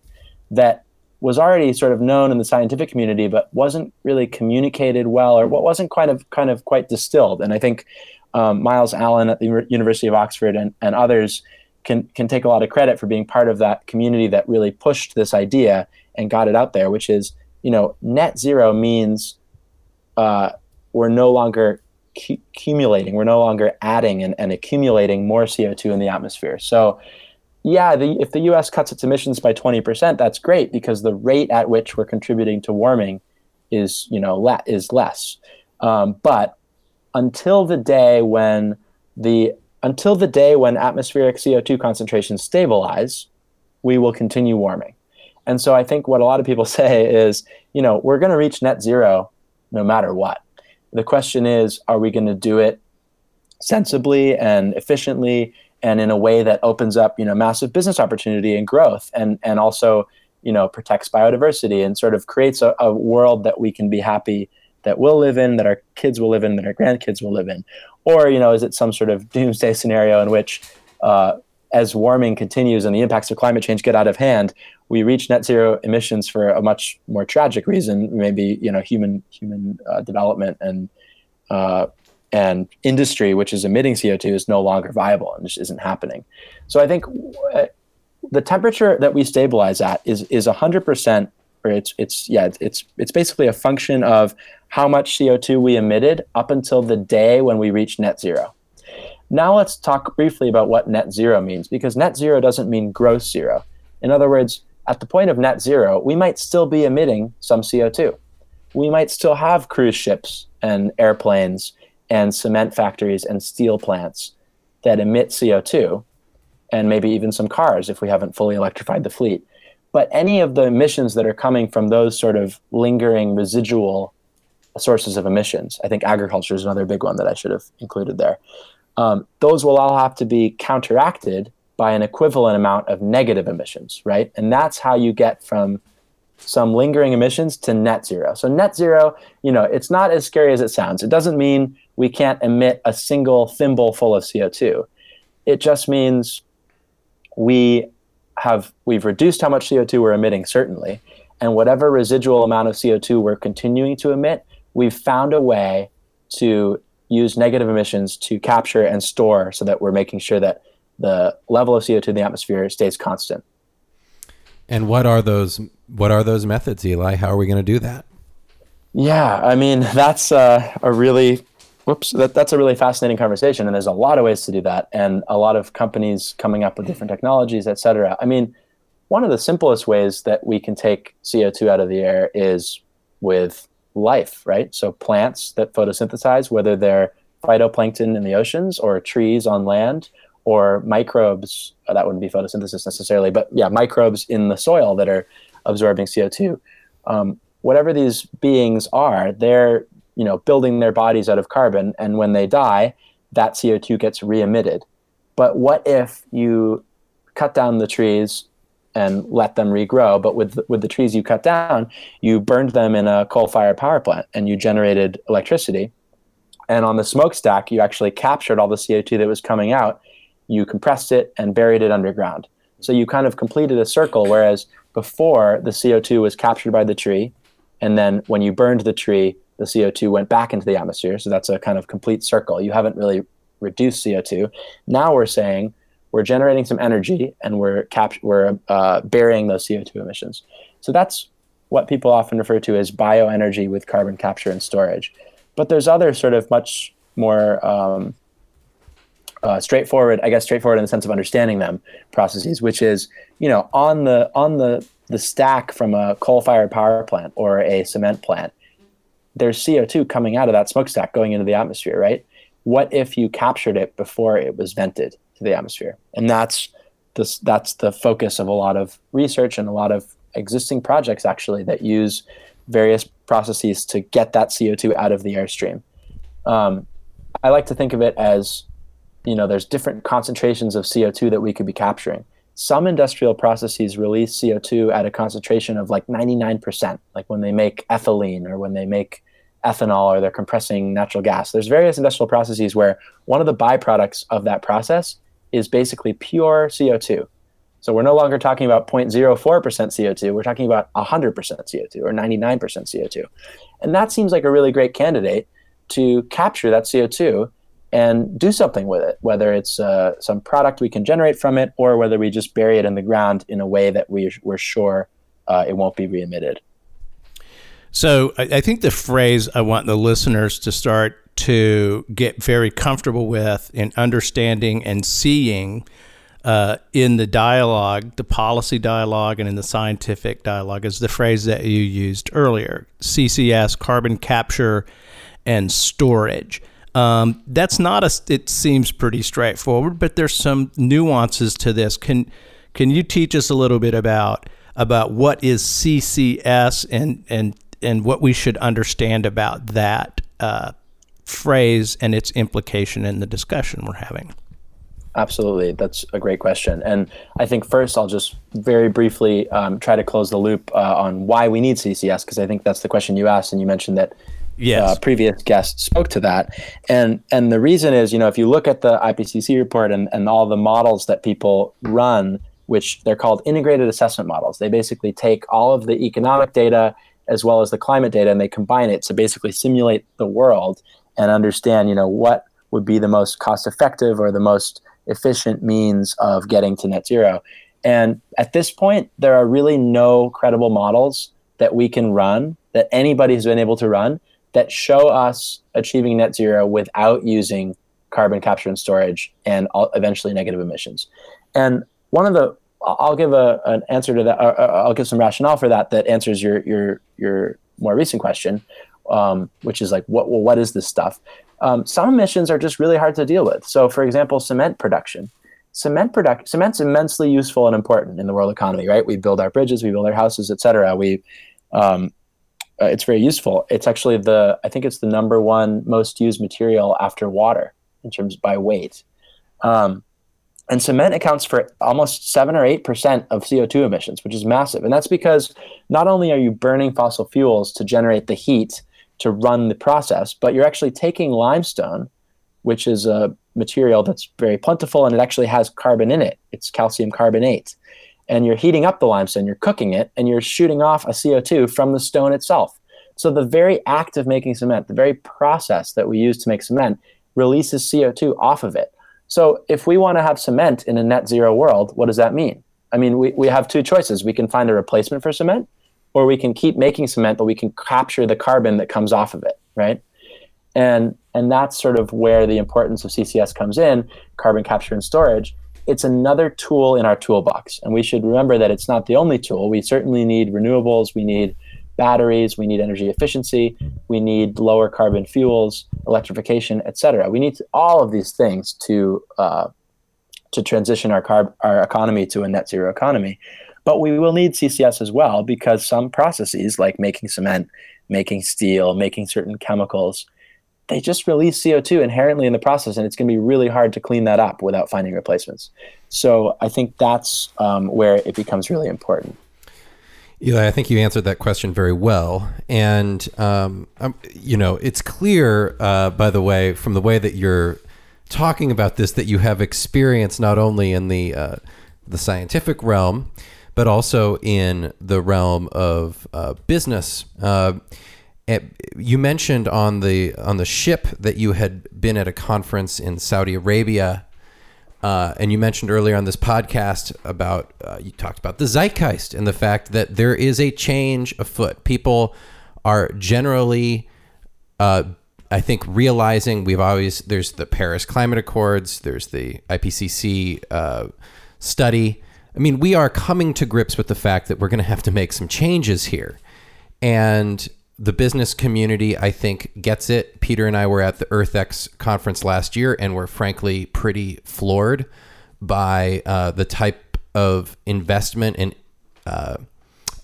that was already sort of known in the scientific community, but wasn't really communicated well, or what wasn't kind of kind of quite distilled. And I think um, Myles Allen at the University of Oxford and, and others can can take a lot of credit for being part of that community that really pushed this idea and got it out there. Which is, you know, net zero means uh, we're no longer cu- accumulating, we're no longer adding and, and accumulating more CO two in the atmosphere. So yeah, the, if the U.S. cuts its emissions by 20%, that's great because the rate at which we're contributing to warming is, you know, le- is less. Um, but until the day when the until the day when atmospheric CO2 concentrations stabilize, we will continue warming. And so I think what a lot of people say is, you know, we're going to reach net zero no matter what. The question is, are we going to do it sensibly and efficiently and in a way that opens up, you know, massive business opportunity and growth and and also, you know, protects biodiversity and sort of creates a, a world that we can be happy that we'll live in, that our kids will live in, that our grandkids will live in? Or, you know, is it some sort of doomsday scenario in which, uh, as warming continues and the impacts of climate change get out of hand, we reach net zero emissions for a much more tragic reason, maybe you know human human uh, development and uh, and industry, which is emitting CO two, is no longer viable and just isn't happening. So I think uh, the temperature that we stabilize at is is hundred percent or it's it's yeah it's it's basically a function of how much CO2 we emitted up until the day when we reach net zero. Now let's talk briefly about what net zero means because net zero doesn't mean gross zero. In other words, at the point of net zero, we might still be emitting some CO2. We might still have cruise ships and airplanes and cement factories and steel plants that emit CO2 and maybe even some cars if we haven't fully electrified the fleet. But any of the emissions that are coming from those sort of lingering residual sources of emissions, I think agriculture is another big one that I should have included there. Um, those will all have to be counteracted by an equivalent amount of negative emissions, right? And that's how you get from some lingering emissions to net zero. So net zero, you know, it's not as scary as it sounds. It doesn't mean we can't emit a single thimble full of CO2. It just means we have we've reduced how much CO2 we're emitting certainly, and whatever residual amount of CO2 we're continuing to emit, we've found a way to use negative emissions to capture and store so that we're making sure that the level of CO2 in the atmosphere stays constant. And what are those what are those methods, Eli? How are we going to do that? Yeah, I mean, that's uh, a really whoops that, that's a really fascinating conversation and there's a lot of ways to do that and a lot of companies coming up with different technologies et cetera i mean one of the simplest ways that we can take co2 out of the air is with life right? So plants that photosynthesize whether they're phytoplankton in the oceans or trees on land or microbes uh, that wouldn't be photosynthesis necessarily but yeah microbes in the soil that are absorbing co2 um, whatever these beings are they're you know building their bodies out of carbon and when they die that co2 gets re-emitted. But what if you cut down the trees and let them regrow but with with the trees you cut down you burned them in a coal-fired power plant and you generated electricity and on the smokestack you actually captured all the co2 that was coming out you compressed it and buried it underground so you kind of completed a circle whereas before the co2 was captured by the tree and then when you burned the tree the CO2 went back into the atmosphere. So that's a kind of complete circle. You haven't really reduced CO2. Now we're saying we're generating some energy and we're cap- we're uh, burying those CO2 emissions. So that's what people often refer to as bioenergy with carbon capture and storage. But there's other sort of much more um, uh, straightforward, I guess, straightforward in the sense of understanding them processes, which is you know on the on the the stack from a coal-fired power plant or a cement plant, there's CO2 coming out of that smokestack going into the atmosphere, right? What if you captured it before it was vented to the atmosphere? And that's that's the focus of a lot of research and a lot of existing projects actually that use various processes to get that CO2 out of the airstream. Um, I like to think of it as, you know, there's different concentrations of CO2 that we could be capturing. Some industrial processes release CO2 at a concentration of like 99%, like when they make ethylene or when they make ethanol or they're compressing natural gas. There's various industrial processes where one of the byproducts of that process is basically pure CO2. So we're no longer talking about 0.04% CO2, we're talking about 100% CO2 or 99% CO2. And that seems like a really great candidate to capture that CO2 and do something with it, whether it's uh, some product we can generate from it or whether we just bury it in the ground in a way that we, we're sure uh, it won't be re-emitted. So I, I think the phrase I want the listeners to start to get very comfortable with in understanding and seeing uh, in the dialogue, the policy dialogue, and in the scientific dialogue is the phrase that you used earlier CCS, carbon capture and storage. Um, that's not a. It seems pretty straightforward, but there's some nuances to this. Can can you teach us a little bit about about what is CCS and and and what we should understand about that uh, phrase and its implication in the discussion we're having? Absolutely. That's a great question. And I think first I'll just very briefly um, try to close the loop uh, on why we need CCS, because I think that's the question you asked, and you mentioned that yes. uh, previous guests spoke to that. And, and the reason is, you know, if you look at the IPCC report and, and all the models that people run, which they're called integrated assessment models, they basically take all of the economic data as well as the climate data and they combine it to basically simulate the world and understand, you know, what would be the most cost effective or the most efficient means of getting to net zero. And at this point, there are really no credible models that we can run, that anybody has been able to run, that show us achieving net zero without using carbon capture and storage and eventually negative emissions. And one of the I'll give a, an answer to that. I'll give some rationale for that that answers your your your more recent question, um, which is like what well, what is this stuff? Um, some emissions are just really hard to deal with. So, for example, cement production. Cement product cement's immensely useful and important in the world economy, right? We build our bridges, we build our houses, etc. We um, uh, it's very useful. It's actually the I think it's the number one most used material after water in terms by weight. Um, and cement accounts for almost seven or eight percent of CO2 emissions, which is massive. And that's because not only are you burning fossil fuels to generate the heat to run the process, but you're actually taking limestone, which is a material that's very plentiful and it actually has carbon in it. It's calcium carbonate. And you're heating up the limestone, you're cooking it, and you're shooting off a CO2 from the stone itself. So the very act of making cement, the very process that we use to make cement, releases CO2 off of it. So if we want to have cement in a net zero world, what does that mean? I mean, we, we have two choices. We can find a replacement for cement, or we can keep making cement, but we can capture the carbon that comes off of it, right? And and that's sort of where the importance of CCS comes in, carbon capture and storage. It's another tool in our toolbox, and we should remember that it's not the only tool. We certainly need renewables, we need batteries, we need energy efficiency, we need lower carbon fuels, electrification, etc. We need all of these things to uh, to transition our carb our economy to a net zero economy. But we will need CCS as well because some processes, like making cement, making steel, making certain chemicals, they just release CO2 inherently in the process, and it's going to be really hard to clean that up without finding replacements. So I think that's um, where it becomes really important. Eli, I think you answered that question very well. And, um, um, you know, it's clear, uh, by the way, from the way that you're talking about this, that you have experience not only in the, uh, the scientific realm, but also in the realm of uh, business. Uh, you mentioned on the on the ship that you had been at a conference in Saudi Arabia, uh, and you mentioned earlier on this podcast about uh, you talked about the zeitgeist and the fact that there is a change afoot. People are generally, uh, I think, realizing we've always there's the Paris Climate Accords, there's the IPCC uh, study. I mean, we are coming to grips with the fact that we're going to have to make some changes here, and the business community, I think, gets it. Peter and I were at the EarthX conference last year, and we're frankly pretty floored by uh, the type of investment and uh,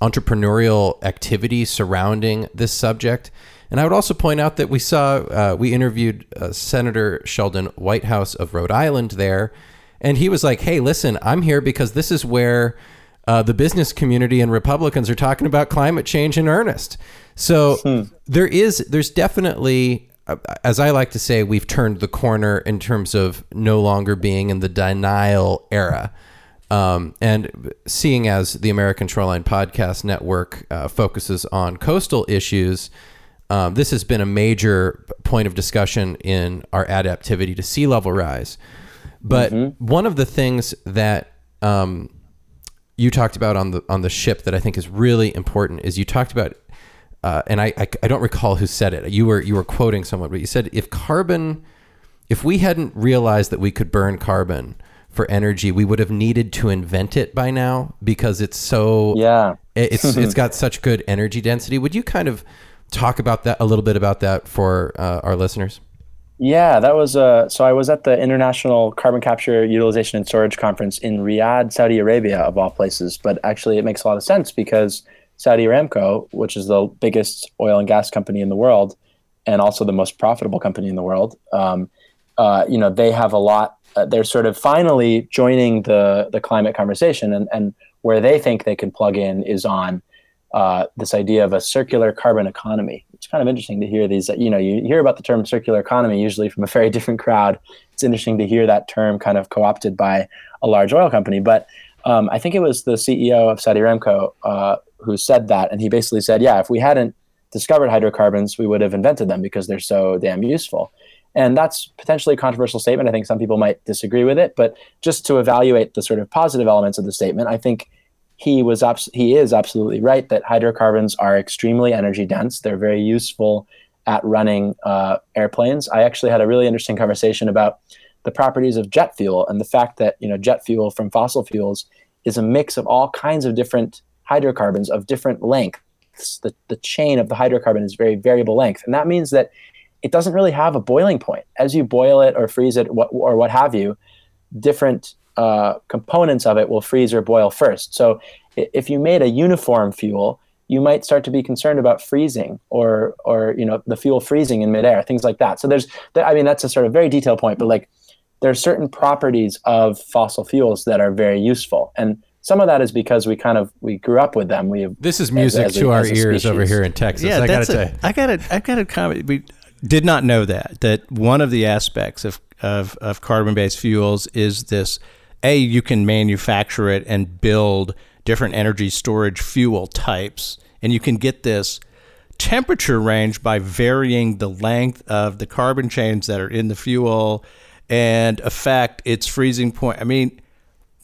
entrepreneurial activity surrounding this subject. And I would also point out that we saw, uh, we interviewed uh, Senator Sheldon Whitehouse of Rhode Island there, and he was like, hey, listen, I'm here because this is where uh, the business community and Republicans are talking about climate change in earnest. So hmm. there is, there's definitely, uh, as I like to say, we've turned the corner in terms of no longer being in the denial era. Um, and seeing as the American Shoreline Podcast Network uh, focuses on coastal issues, um, this has been a major point of discussion in our adaptivity to sea level rise. But mm-hmm. one of the things that um, you talked about on the on the ship that I think is really important is you talked about uh, and I, I, I don't recall who said it. You were you were quoting someone, but you said if carbon, if we hadn't realized that we could burn carbon for energy, we would have needed to invent it by now because it's so yeah it's it's got such good energy density. Would you kind of talk about that a little bit about that for uh, our listeners? Yeah, that was uh, so. I was at the International Carbon Capture Utilization and Storage Conference in Riyadh, Saudi Arabia, of all places. But actually, it makes a lot of sense because Saudi Aramco, which is the biggest oil and gas company in the world, and also the most profitable company in the world, um, uh, you know, they have a lot. Uh, they're sort of finally joining the the climate conversation, and and where they think they can plug in is on uh, this idea of a circular carbon economy. It's kind of interesting to hear these. You know, you hear about the term circular economy usually from a very different crowd. It's interesting to hear that term kind of co-opted by a large oil company, but um, I think it was the CEO of Saudi Aramco uh, who said that, and he basically said, "Yeah, if we hadn't discovered hydrocarbons, we would have invented them because they're so damn useful." And that's potentially a controversial statement. I think some people might disagree with it, but just to evaluate the sort of positive elements of the statement, I think he was abs- he is absolutely right that hydrocarbons are extremely energy dense. They're very useful at running uh, airplanes. I actually had a really interesting conversation about the properties of jet fuel and the fact that you know jet fuel from fossil fuels is a mix of all kinds of different hydrocarbons of different lengths. The, the chain of the hydrocarbon is very variable length. And that means that it doesn't really have a boiling point. As you boil it or freeze it what, or what have you, different uh, components of it will freeze or boil first. So if you made a uniform fuel, you might start to be concerned about freezing or or you know the fuel freezing in midair, things like that. So there's, I mean, that's a sort of very detailed point, but like there are certain properties of fossil fuels that are very useful, and some of that is because we kind of we grew up with them. We this is music as, as to a, our ears over here in Texas. Yeah, I gotta tell. I gotta I gotta comment. We did not know that that one of the aspects of of, of carbon based fuels is this. A, you can manufacture it and build different energy storage fuel types, and you can get this temperature range by varying the length of the carbon chains that are in the fuel and affect its freezing point. I mean,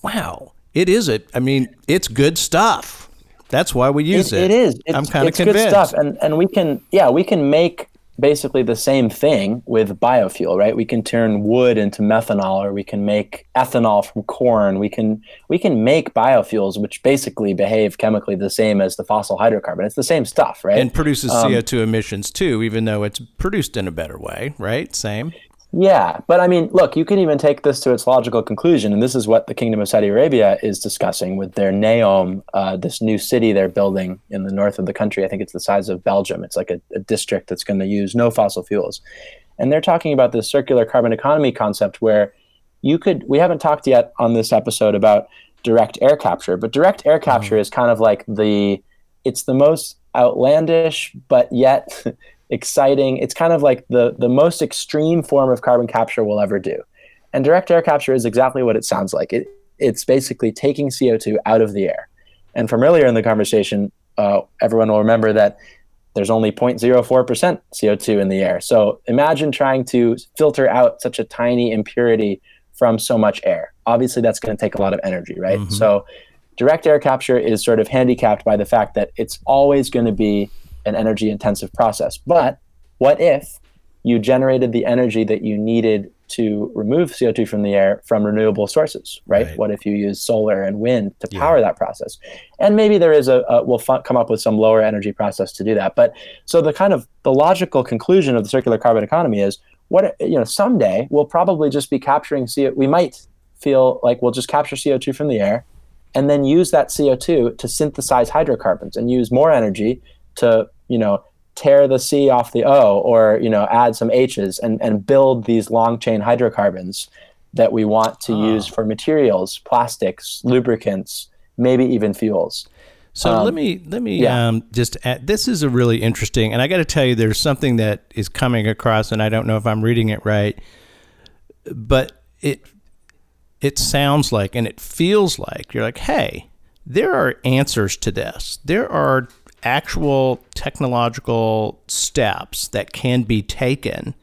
wow it is it. I mean, it's good stuff. That's why we use it. It, it is. It's, I'm kind of convinced. good stuff, and and we can yeah we can make basically the same thing with biofuel, right? We can turn wood into methanol, or we can make ethanol from corn. We can we can make biofuels, which basically behave chemically the same as the fossil hydrocarbon. It's the same stuff, right? And produces um, CO2 emissions too, even though it's produced in a better way, right? Same. Yeah, but I mean, look, you can even take this to its logical conclusion, and this is what the Kingdom of Saudi Arabia is discussing with their Neom, uh, this new city they're building in the north of the country. I think it's the size of Belgium. It's like a, a district that's going to use no fossil fuels, and they're talking about this circular carbon economy concept where you could. We haven't talked yet on this episode about direct air capture, but direct air capture mm-hmm. is kind of like the. It's the most outlandish, but yet exciting. It's kind of like the the most extreme form of carbon capture we'll ever do. And direct air capture is exactly what it sounds like. It, it's basically taking CO2 out of the air. And from earlier in the conversation, uh, everyone will remember that there's only 0.04% CO2 in the air. So imagine trying to filter out such a tiny impurity from so much air. Obviously, that's going to take a lot of energy, right? Mm-hmm. So direct air capture is sort of handicapped by the fact that it's always going to be an energy intensive process. But what if you generated the energy that you needed to remove CO2 from the air from renewable sources, right? right. What if you use solar and wind to power yeah. that process? And maybe there is a, a we'll f- come up with some lower energy process to do that. But so the kind of the logical conclusion of the circular carbon economy is what you know someday we'll probably just be capturing CO. We might feel like we'll just capture CO2 from the air and then use that CO2 to synthesize hydrocarbons and use more energy to you know tear the C off the O or you know add some H's and, and build these long chain hydrocarbons that we want to oh. use for materials, plastics, lubricants, maybe even fuels. So um, let me let me yeah. um, just add, this is a really interesting, and I got to tell you, there's something that is coming across, and I don't know if I'm reading it right, but it it sounds like and it feels like you're like, hey, there are answers to this. There are actual technological steps that can be taken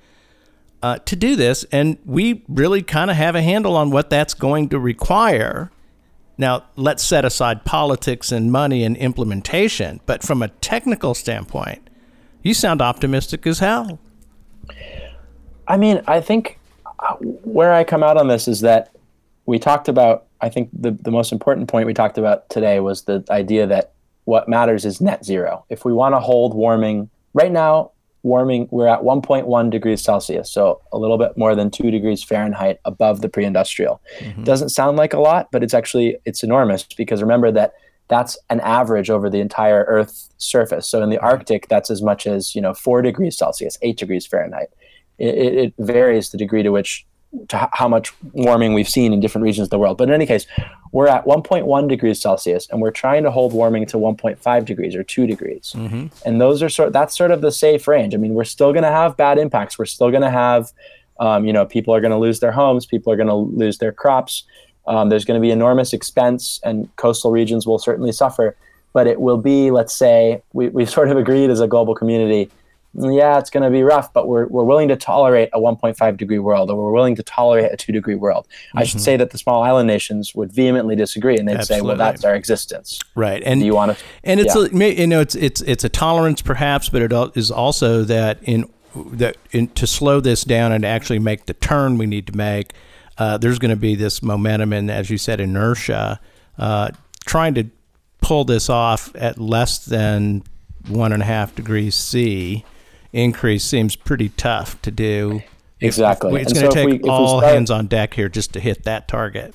uh, to do this. And we really kind of have a handle on what that's going to require. Now, let's set aside politics and money and implementation. But from a technical standpoint, you sound optimistic as hell. I mean, I think uh, where I come out on this is that we talked about, I think the, the most important point we talked about today was the idea that what matters is net zero. If we want to hold warming, right now, warming, we're at 1.1 degrees Celsius, so a little bit more than two degrees Fahrenheit above the pre-industrial. Mm-hmm. Doesn't sound like a lot, but it's actually it's enormous because remember that that's an average over the entire Earth's surface. So in the Arctic, that's as much as you know four degrees Celsius, eight degrees Fahrenheit. It, it varies the degree to which to how much warming we've seen in different regions of the world. But in any case, we're at 1.1 degrees Celsius, and we're trying to hold warming to 1.5 degrees or two degrees. Mm-hmm. And those are sort. That's sort of the safe range. I mean, we're still going to have bad impacts. We're still going to have, um, you know, people are going to lose their homes. People are going to lose their crops. Um, there's going to be enormous expense, and coastal regions will certainly suffer. But it will be, let's say, we, we've sort of agreed as a global community yeah, it's going to be rough, but we're, we're willing to tolerate a 1.5 degree world, or we're willing to tolerate a two degree world. Mm-hmm. I should mm-hmm. say that the small island nations would vehemently disagree, and they'd Absolutely. say, "Well, that's our existence." Right, and Do you want to, and it's yeah. a, you know it's it's it's a tolerance perhaps, but it is also that in that in, to slow this down and actually make the turn we need to make, uh, there's going to be this momentum and, as you said, inertia, uh, trying to pull this off at less than one and a half degrees C increase seems pretty tough to do. Exactly. If, if, it's going to so take we, all start, hands on deck here just to hit that target.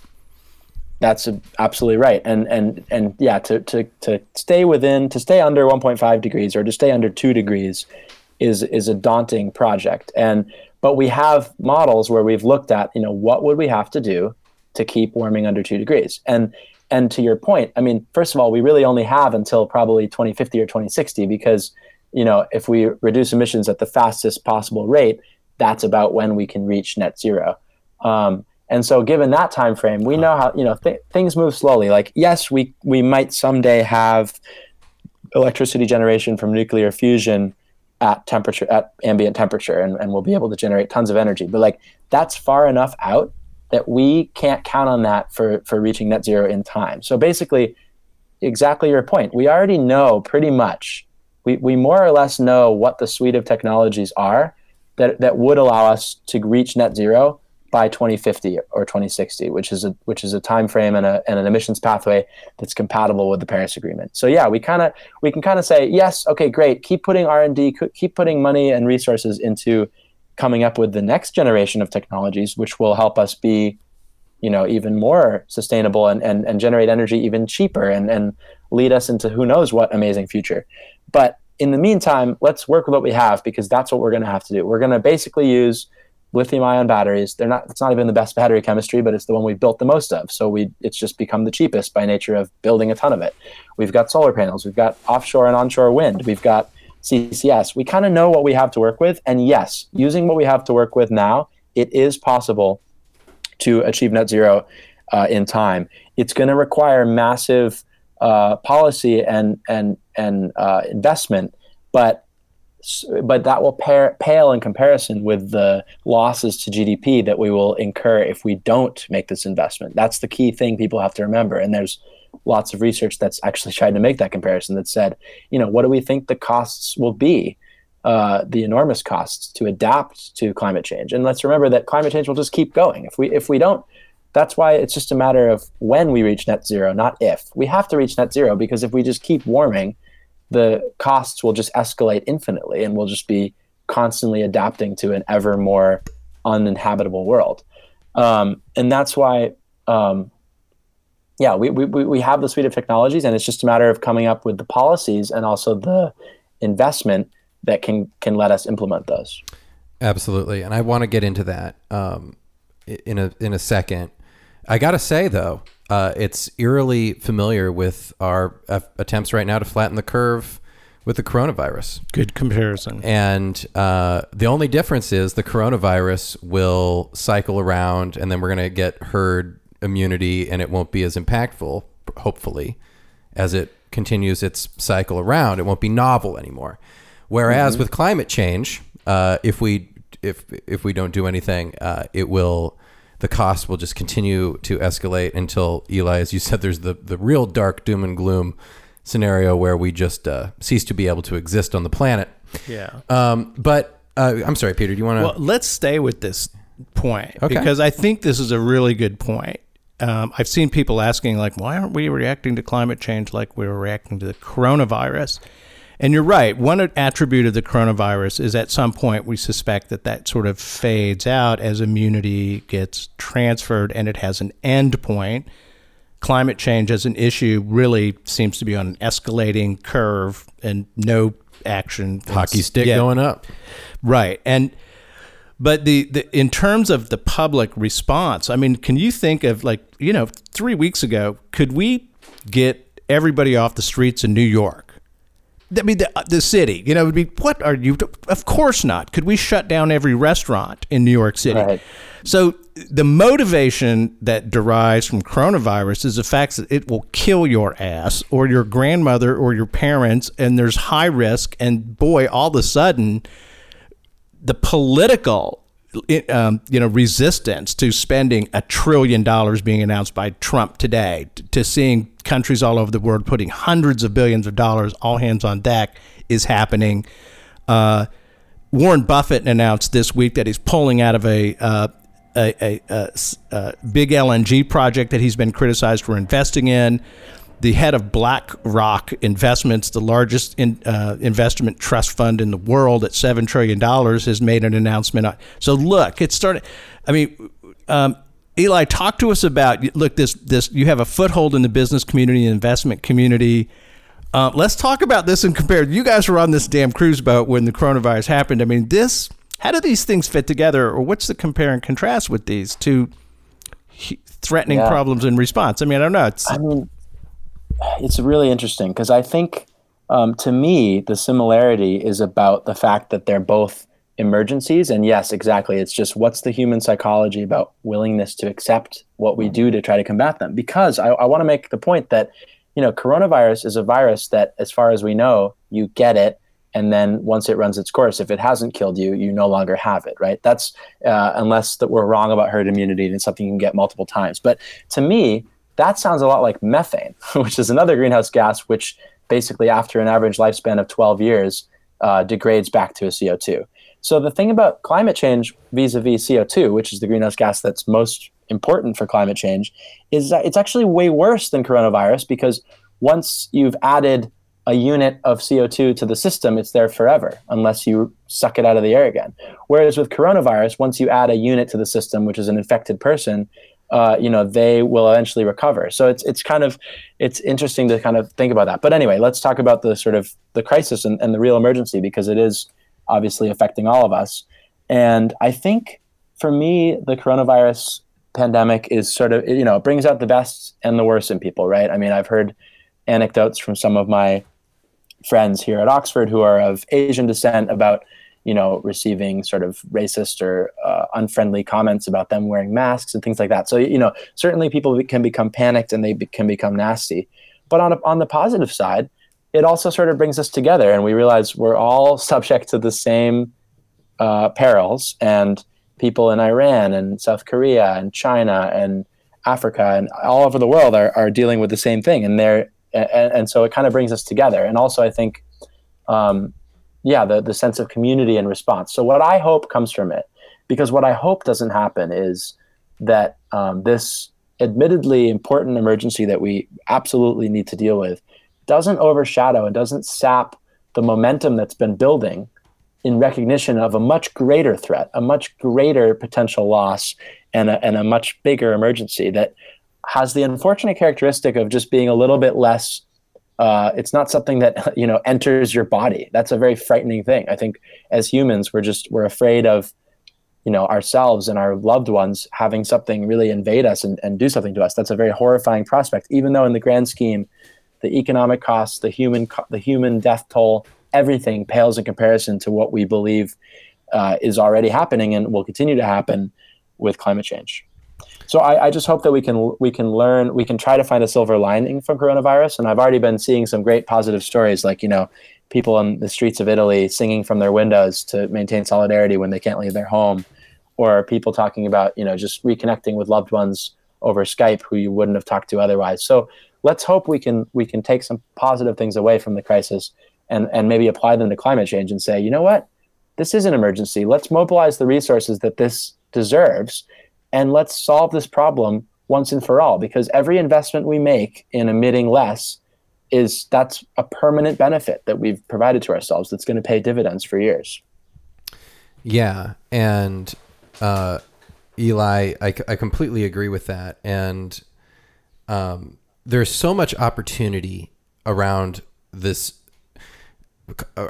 That's absolutely right. And and and yeah, to to to stay within to stay under 1.5 degrees or to stay under 2 degrees is is a daunting project. And but we have models where we've looked at, you know, what would we have to do to keep warming under 2 degrees? And and to your point, I mean, first of all, we really only have until probably 2050 or 2060 because you know, if we reduce emissions at the fastest possible rate, that's about when we can reach net zero. Um, and so, given that time frame, we know how you know th- things move slowly. Like, yes, we we might someday have electricity generation from nuclear fusion at temperature at ambient temperature, and, and we'll be able to generate tons of energy. But like, that's far enough out that we can't count on that for for reaching net zero in time. So basically, exactly your point. We already know pretty much we, we more or less know what the suite of technologies are that, that would allow us to reach net zero by 2050 or 2060, which is a which is a time frame and, a, and an emissions pathway that's compatible with the Paris Agreement. So yeah, we kind of we can kind of say yes, okay, great, keep putting R and D, keep putting money and resources into coming up with the next generation of technologies, which will help us be, you know, even more sustainable and and, and generate energy even cheaper and and lead us into who knows what amazing future. But in the meantime, let's work with what we have because that's what we're going to have to do. We're going to basically use lithium ion batteries. They're not it's not even the best battery chemistry, but it's the one we've built the most of. So we it's just become the cheapest by nature of building a ton of it. We've got solar panels, we've got offshore and onshore wind, we've got CCS. We kind of know what we have to work with. And yes, using what we have to work with now, it is possible to achieve net zero uh, in time. It's going to require massive uh, policy and and and uh, investment. But but that will pair, pale in comparison with the losses to GDP that we will incur if we don't make this investment. That's the key thing people have to remember. And there's lots of research that's actually tried to make that comparison that said, you know, what do we think the costs will be? Uh, the enormous costs to adapt to climate change. And let's remember that climate change will just keep going. If we if we don't, that's why it's just a matter of when we reach net zero, not if. We have to reach net zero because if we just keep warming, the costs will just escalate infinitely, and we'll just be constantly adapting to an ever more uninhabitable world. Um, and that's why. Um, yeah, we, we, we have the suite of technologies, and it's just a matter of coming up with the policies and also the investment that can can let us implement those. Absolutely, and I want to get into that um, in a in a second. I gotta say though, uh, it's eerily familiar with our uh, attempts right now to flatten the curve with the coronavirus. Good comparison. And uh, the only difference is the coronavirus will cycle around, and then we're gonna get herd immunity, and it won't be as impactful, hopefully, as it continues its cycle around. It won't be novel anymore. Whereas mm-hmm. with climate change, uh, if we if if we don't do anything, uh, it will the cost will just continue to escalate until Eli, as you said, there's the the real dark doom and gloom scenario where we just uh, cease to be able to exist on the planet. Yeah. Um, but uh, I'm sorry, Peter. Do you want to? Well, let's stay with this point okay. because I think this is a really good point. Um, I've seen people asking, like, why aren't we reacting to climate change like we were reacting to the coronavirus? And you're right. One attribute of the coronavirus is at some point we suspect that that sort of fades out as immunity gets transferred and it has an end point. Climate change as an issue really seems to be on an escalating curve and no action. Hockey stick yeah. going up. Right. And but the, the in terms of the public response, I mean, can you think of like, you know, 3 weeks ago, could we get everybody off the streets in New York? I mean, the, uh, the city, you know, would be, what are you? Of course not. Could we shut down every restaurant in New York City? Right. So the motivation that derives from coronavirus is the fact that it will kill your ass or your grandmother or your parents, and there's high risk. And boy, all of a sudden, the political um, you know resistance to spending a trillion dollars being announced by Trump today, to seeing countries all over the world putting hundreds of billions of dollars, all hands on deck, is happening. Uh, Warren Buffett announced this week that he's pulling out of a, uh, a, a, a, a big LNG project that he's been criticized for investing in the head of BlackRock Investments, the largest in, uh, investment trust fund in the world at $7 trillion, has made an announcement. So, look, it started. I mean, um, Eli, talk to us about look this this you have a foothold in the business community, investment community. Uh, let's talk about this and compare. You guys were on this damn cruise boat when the coronavirus happened. I mean, this. How do these things fit together, or what's the compare and contrast with these two threatening yeah. problems in response? I mean, I don't know. It's, I mean, it's really interesting because I think um, to me the similarity is about the fact that they're both emergencies and yes exactly it's just what's the human psychology about willingness to accept what we do to try to combat them? Because i, I want to make the point that you know coronavirus is a virus that as far as we know you get it and then once it runs its course if it hasn't killed you you no longer have it right? That's uh, unless that we're wrong about herd immunity and it's something you can get multiple times. But to me that sounds a lot like methane, which is another greenhouse gas, which basically, after an average lifespan of 12 years, uh, degrades back to a CO2. So, the thing about climate change vis a vis CO2, which is the greenhouse gas that's most important for climate change, is that it's actually way worse than coronavirus because once you've added a unit of CO2 to the system, it's there forever unless you suck it out of the air again. Whereas with coronavirus, once you add a unit to the system, which is an infected person, uh, you know they will eventually recover. So it's it's kind of it's interesting to kind of think about that. But anyway, let's talk about the sort of the crisis and, and the real emergency because it is obviously affecting all of us. And I think for me, the coronavirus pandemic is sort of you know it brings out the best and the worst in people, right? I mean, I've heard anecdotes from some of my friends here at Oxford who are of Asian descent about you know, receiving sort of racist or uh, unfriendly comments about them wearing masks and things like that. So, you know, certainly people can become panicked and they be- can become nasty. But on, a, on the positive side, it also sort of brings us together, and we realize we're all subject to the same uh, perils, and people in Iran and South Korea and China and Africa and all over the world are, are dealing with the same thing, and they're and, and so it kind of brings us together. And also, I think, um, yeah, the the sense of community and response. So what I hope comes from it, because what I hope doesn't happen is that um, this admittedly important emergency that we absolutely need to deal with doesn't overshadow and doesn't sap the momentum that's been building in recognition of a much greater threat, a much greater potential loss, and a, and a much bigger emergency that has the unfortunate characteristic of just being a little bit less. Uh, it's not something that you know enters your body. That's a very frightening thing. I think as humans, we're just we're afraid of you know ourselves and our loved ones having something really invade us and, and do something to us. That's a very horrifying prospect. Even though in the grand scheme, the economic costs, the human the human death toll, everything pales in comparison to what we believe uh, is already happening and will continue to happen with climate change. So I, I, just hope that we can we can learn we can try to find a silver lining from coronavirus. And I've already been seeing some great positive stories, like you know people in the streets of Italy singing from their windows to maintain solidarity when they can't leave their home, or people talking about you know just reconnecting with loved ones over Skype who you wouldn't have talked to otherwise. So let's hope we can we can take some positive things away from the crisis and and maybe apply them to climate change and say, you know what, this is an emergency. Let's mobilize the resources that this deserves, and let's solve this problem once and for all. Because every investment we make in emitting less is that's a permanent benefit that we've provided to ourselves that's going to pay dividends for years. Yeah, and uh, Eli, I, I completely agree with that, and um, there's so much opportunity around this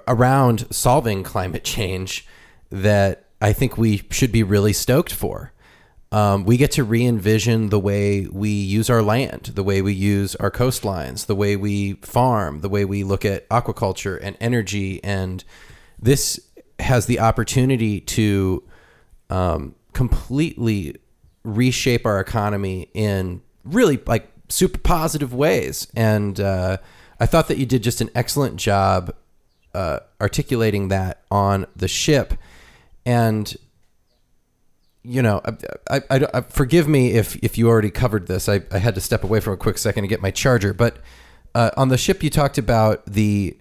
around solving climate change that I think we should be really stoked for. Um, we get to re envision the way we use our land, the way we use our coastlines, the way we farm, the way we look at aquaculture and energy. And this has the opportunity to um, completely reshape our economy in really like super positive ways. And uh, I thought that you did just an excellent job uh, articulating that on the ship, and you know, I, I, I, forgive me if if you already covered this. I, I had to step away for a quick second to get my charger, but uh, on the ship you talked about the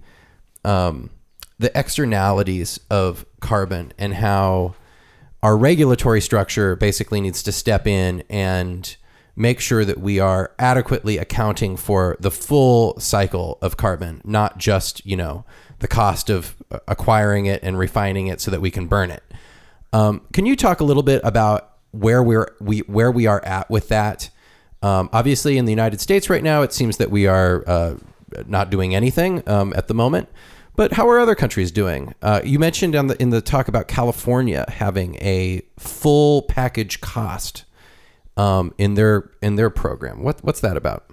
um, the externalities of carbon and how our regulatory structure basically needs to step in and make sure that we are adequately accounting for the full cycle of carbon, not just, you know, the cost of acquiring it and refining it so that we can burn it. Um, can you talk a little bit about where we're we where we are at with that? Um, obviously, in the United States right now, it seems that we are uh, not doing anything um, at the moment. But how are other countries doing? Uh, you mentioned the, in the talk about California having a full package cost um, in their in their program. What what's that about?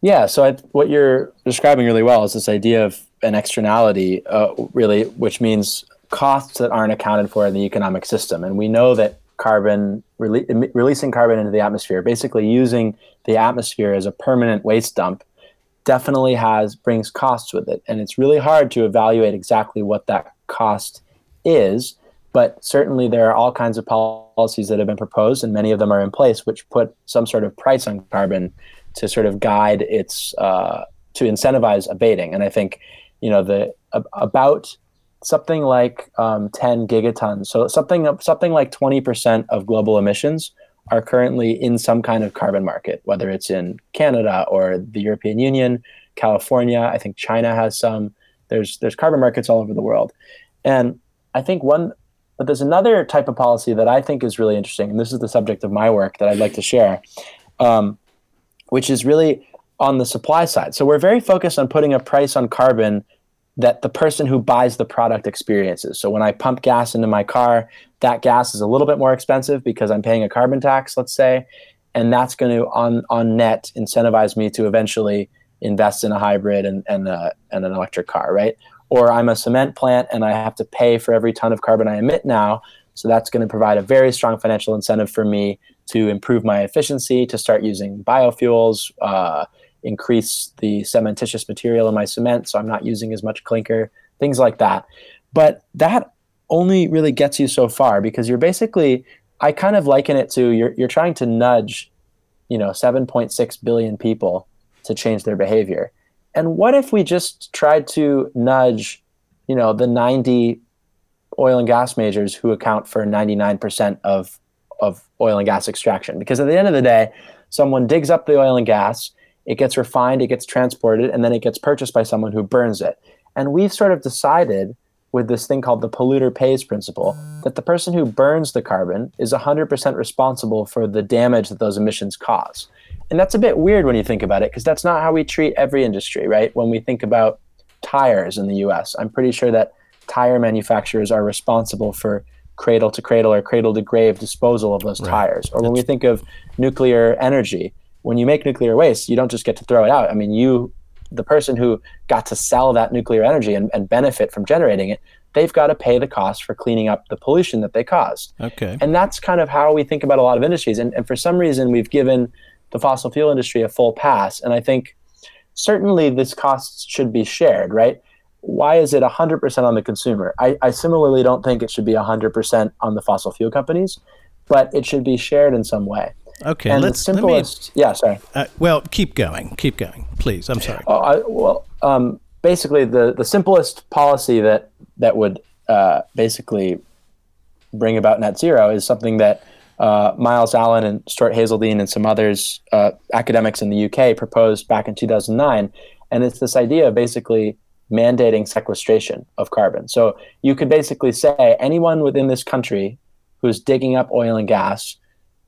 Yeah, so I, what you're describing really well is this idea of an externality, uh, really, which means costs that aren't accounted for in the economic system. And we know that carbon rele- releasing carbon into the atmosphere, basically using the atmosphere as a permanent waste dump, definitely has brings costs with it. And it's really hard to evaluate exactly what that cost is. But certainly, there are all kinds of policies that have been proposed, and many of them are in place, which put some sort of price on carbon to sort of guide its uh, to incentivize abating. And I think, you know, the about something like um, 10 gigatons, so something something like 20% of global emissions are currently in some kind of carbon market, whether it's in Canada or the European Union, California. I think China has some. There's there's carbon markets all over the world, and I think one but there's another type of policy that I think is really interesting, and this is the subject of my work that I'd like to share, um, which is really on the supply side. So we're very focused on putting a price on carbon that the person who buys the product experiences. So when I pump gas into my car, that gas is a little bit more expensive because I'm paying a carbon tax, let's say, and that's going to on on net incentivize me to eventually invest in a hybrid and and, uh, and an electric car, right? or I'm a cement plant and I have to pay for every ton of carbon I emit now. So that's going to provide a very strong financial incentive for me to improve my efficiency, to start using biofuels, uh, increase the cementitious material in my cement so I'm not using as much clinker, things like that. But that only really gets you so far because you're basically I kind of liken it to you're you're trying to nudge, you know, 7.6 billion people to change their behavior. And what if we just tried to nudge, you know, the 90 oil and gas majors who account for 99% of of oil and gas extraction? Because at the end of the day, someone digs up the oil and gas, it gets refined, it gets transported, and then it gets purchased by someone who burns it. And we've sort of decided with this thing called the polluter pays principle that the person who burns the carbon is 100% responsible for the damage that those emissions cause. And that's a bit weird when you think about it because that's not how we treat every industry, right? When we think about tires in the US, I'm pretty sure that tire manufacturers are responsible for cradle to cradle or cradle to grave disposal of those right. tires. Or when we think of nuclear energy, when you make nuclear waste, you don't just get to throw it out. I mean, you the person who got to sell that nuclear energy and, and benefit from generating it, they've got to pay the cost for cleaning up the pollution that they caused. Okay. And that's kind of how we think about a lot of industries. And, and for some reason, we've given the fossil fuel industry a full pass. And I think certainly this cost should be shared, right? Why is it 100% on the consumer? I, I similarly don't think it should be 100% on the fossil fuel companies, but it should be shared in some way. Okay, and let's the simplest, let me, yeah, sorry. Uh, well, keep going, keep going, please. I'm sorry. Oh, I, well, um, basically, the the simplest policy that that would uh, basically bring about net zero is something that uh, Myles Allen and Stuart Hazeldine and some others uh, academics in the UK proposed back in 2009, and it's this idea of basically mandating sequestration of carbon. So you could basically say anyone within this country who's digging up oil and gas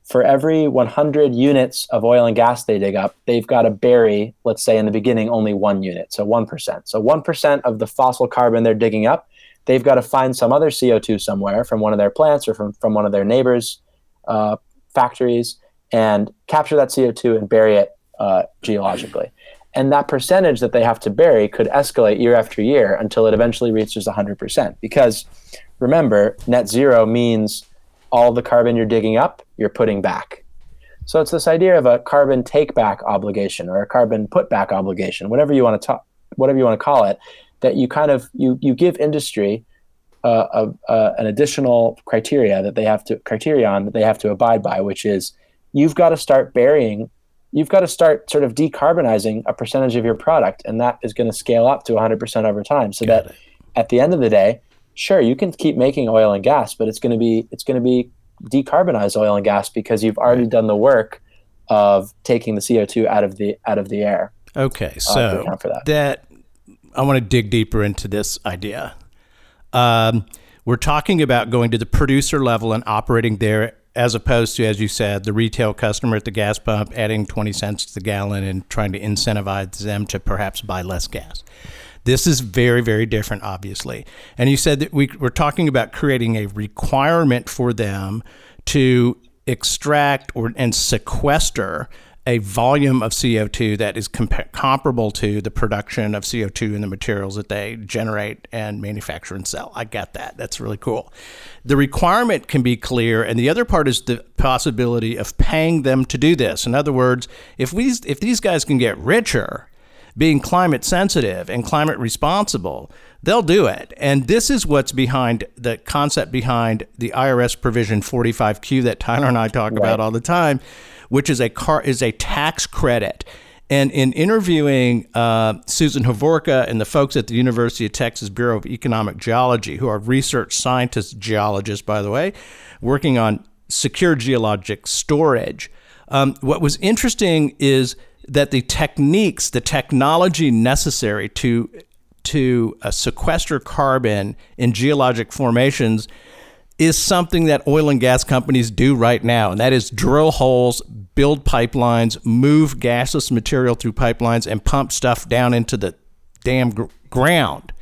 for every 100 units of oil and gas they dig up, they've got to bury, let's say in the beginning, only one unit, so 1%. So 1% of the fossil carbon they're digging up, they've got to find some other CO2 somewhere from one of their plants or from, from one of their neighbors' uh, factories and capture that CO2 and bury it uh, geologically. And that percentage that they have to bury could escalate year after year until it eventually reaches 100%. Because remember, net zero means all the carbon you're digging up, you're putting back. So it's this idea of a carbon take back obligation or a carbon put back obligation, whatever you want to talk, whatever you want to call it, that you kind of you you give industry uh, a, a, an additional criteria that they have to criterion that they have to abide by, which is you've got to start burying, you've got to start sort of decarbonizing a percentage of your product, and that is going to scale up to 100% over time, so got that it. at the end of the day, sure you can keep making oil and gas but it's going to be it's going to be decarbonized oil and gas because you've already done the work of taking the CO2 out of the out of the air. Okay, uh, so uh, that. that. I want to dig deeper into this idea. Um, we're talking about going to the producer level and operating there, as opposed to, as you said, the retail customer at the gas pump adding 20 cents to the gallon and trying to incentivize them to perhaps buy less gas. This is very, very different, obviously. And you said that we, we're talking about creating a requirement for them to extract or and sequester a volume of CO2 that is compa- comparable to the production of CO2 in the materials that they generate and manufacture and sell. I get that. That's really cool. The requirement can be clear, and the other part is the possibility of paying them to do this. In other words, if we if these guys can get richer being climate sensitive and climate responsible, they'll do it. And this is what's behind the concept behind the IRS provision 45Q that Tyler and I talk right. about all the time, which is a car is a tax credit. And in interviewing uh, Susan Hovorka and the folks at the University of Texas Bureau of Economic Geology, who are research scientists, geologists, by the way, working on secure geologic storage, um, what was interesting is that the techniques, the technology necessary to to uh, sequester carbon in geologic formations is something that oil and gas companies do right now, and that is drill holes, build pipelines, move gaseous material through pipelines, and pump stuff down into the damn gr- ground.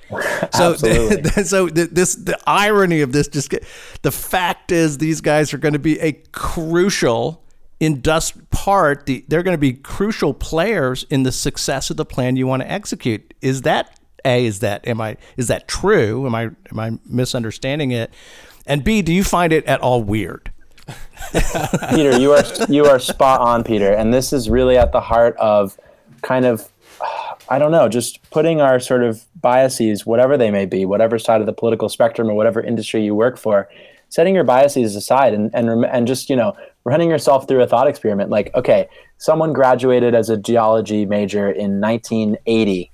So, so this the irony of this just get, the fact is these guys are going to be a crucial in dust part, the, they're going to be crucial players in the success of the plan you want to execute. Is that a? Is that am I? Is that true? Am I am I misunderstanding it? And B, do you find it at all weird? Peter, you are you are spot on, Peter, and this is really at the heart of kind of I don't know, just putting our sort of biases, whatever they may be, whatever side of the political spectrum or whatever industry you work for, setting your biases aside and and and just you know running yourself through a thought experiment. Like, okay, someone graduated as a geology major in 1980,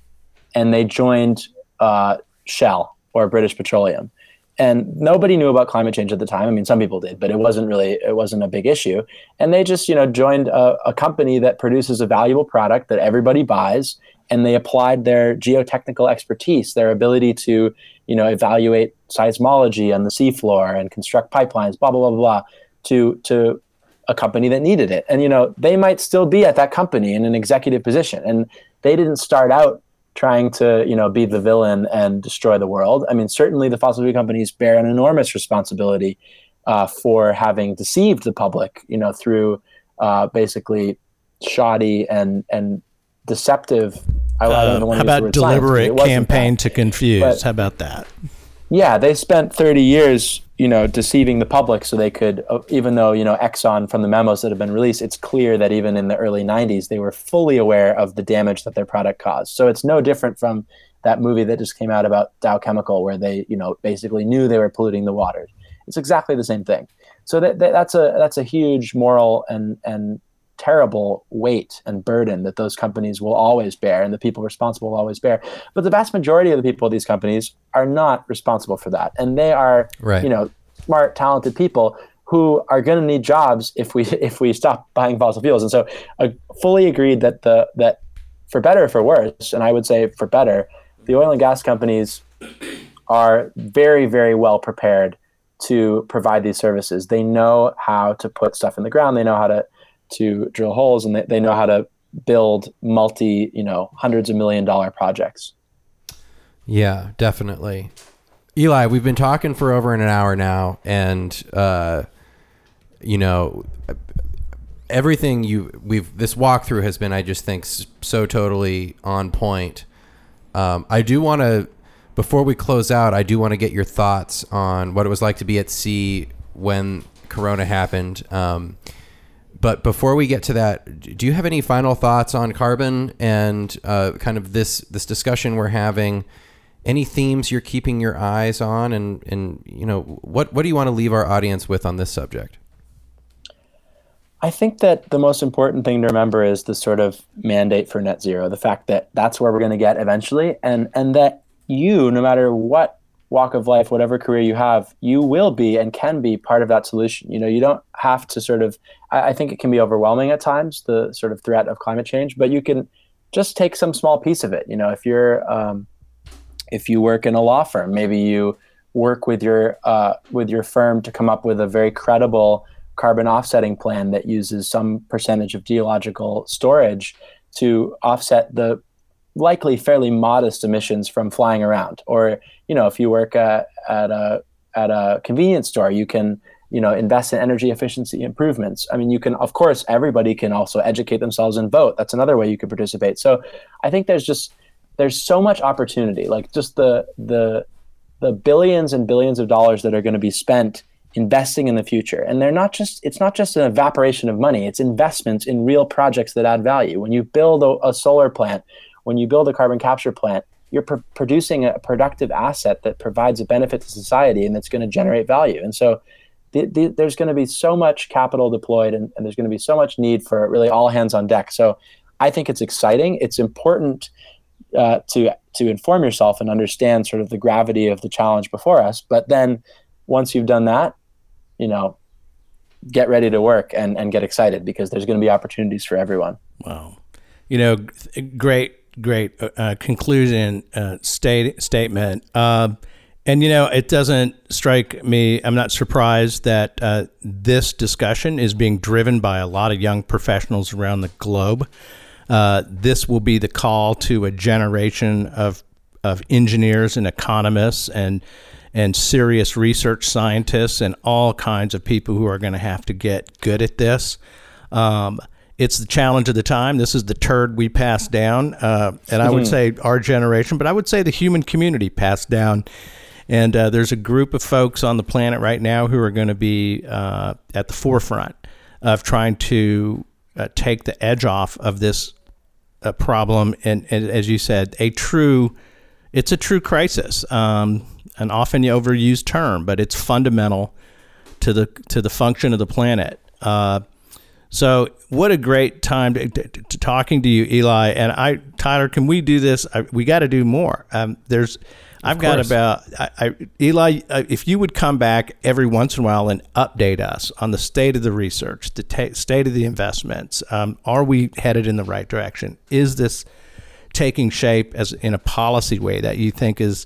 and they joined uh, Shell or British Petroleum and nobody knew about climate change at the time. I mean, some people did, but it wasn't really it wasn't a big issue. And they just you know joined a, a, company that produces a valuable product that everybody buys, and they applied their geotechnical expertise, their ability to you know evaluate seismology on the seafloor and construct pipelines, blah blah blah blah, to to a company that needed it. And you know they might still be at that company in an executive position, and they didn't start out trying to you know be the villain and destroy the world. I mean, certainly the fossil fuel companies bear an enormous responsibility uh, for having deceived the public, you know, through uh, basically shoddy and and deceptive. I, uh, I how about deliberate campaign to confuse? But, how about that? Yeah, they spent 30 years you know, deceiving the public so they could, uh, even though, you know, Exxon from the memos that have been released, it's clear that even in the early 90s, they were fully aware of the damage that their product caused. So it's no different from that movie that just came out about Dow Chemical, where they, you know, basically knew they were polluting the waters. It's exactly the same thing. So that, that that's a that's a huge moral and and terrible weight and burden that those companies will always bear and the people responsible will always bear. But the vast majority of the people of these companies are not responsible for that. And they are, right. you know, smart, talented people who are going to need jobs if we if we stop buying fossil fuels. And so I fully agreed that the that for better or for worse, and I would say for better, the oil and gas companies are very, very well prepared to provide these services. They know how to put stuff in the ground. They know how to to drill holes and they, they know how to build multi, you know, hundreds of million dollar projects. Yeah, definitely. Eli, we've been talking for over an hour now, and uh, you know, everything you we've this walkthrough has been, I just think, so totally on point. Um, I do want to, before we close out, I do want to get your thoughts on what it was like to be at sea when Corona happened. Um, but before we get to that, do you have any final thoughts on carbon and uh, kind of this this discussion we're having? Any themes you're keeping your eyes on, and and you know what what do you want to leave our audience with on this subject? I think that the most important thing to remember is the sort of mandate for net zero, the fact that that's where we're going to get eventually, and and that you, no matter what walk of life, whatever career you have, you will be and can be part of that solution. You know, you don't have to sort of, I, I, think it can be overwhelming at times, the sort of threat of climate change, but you can just take some small piece of it. You know, if you're, um, if you work in a law firm, maybe you work with your, uh, with your firm to come up with a very credible carbon offsetting plan that uses some percentage of geological storage to offset the likely fairly modest emissions from flying around. Or you know, if you work at, at a at a convenience store, you can you know invest in energy efficiency improvements. I mean, you can of course everybody can also educate themselves and vote. That's another way you could participate. So I think there's just there's so much opportunity. Like just the the the billions and billions of dollars that are going to be spent investing in the future and they're not just it's not just an evaporation of money it's investments in real projects that add value when you build a, a solar plant when you build a carbon capture plant, you're pr- producing a productive asset that provides a benefit to society and that's going to generate value. And so the, the, there's going to be so much capital deployed and, and there's going to be so much need for really all hands on deck. So I think it's exciting. It's important uh, to to inform yourself and understand sort of the gravity of the challenge before us. But then once you've done that, you know, get ready to work and, and get excited because there's going to be opportunities for everyone. Wow. You know, great great uh, uh, conclusion uh, state, statement. And, you know, it doesn't strike me, I'm not surprised that uh, this discussion is being driven by a lot of young professionals around the globe. Uh, this will be the call to a generation of, of engineers and economists and and serious research scientists and all kinds of people who are going to have to get good at this. Um, it's the challenge of the time. This is the turd we passed down, uh, and I would mm-hmm. say our generation, but I would say the human community passed down. And uh, there's a group of folks on the planet right now who are going to be uh, at the forefront of trying to uh, take the edge off of this a problem, and, and, as you said, a true, it's a true crisis, um, an often overused term, but it's fundamental to the to the function of the planet. Uh, so, what a great time to, to, to, talking to you, Eli. And I, Tyler, can we do this? I, we got to do more. Um, there's, I've course. got about I, I, Eli. Uh, if you would come back every once in a while and update us on the state of the research, the ta- state of the investments, um, are we headed in the right direction? Is this taking shape as in a policy way that you think is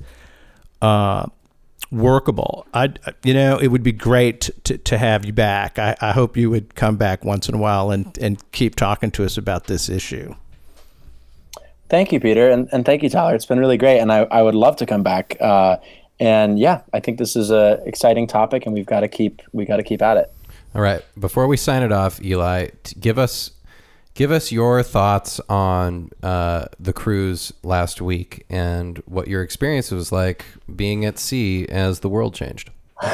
uh, workable. I, you know, it would be great to, to have you back. I, I hope you would come back once in a while and, and keep talking to us about this issue. Thank you, Peter, and, and thank you, Tyler. It's been really great, and I, I would love to come back. Uh, and yeah, I think this is a exciting topic, and we've got to keep we got to keep at it. All right, before we sign it off, Eli, give us Give us your thoughts on uh, the cruise last week and what your experience was like being at sea as the world changed.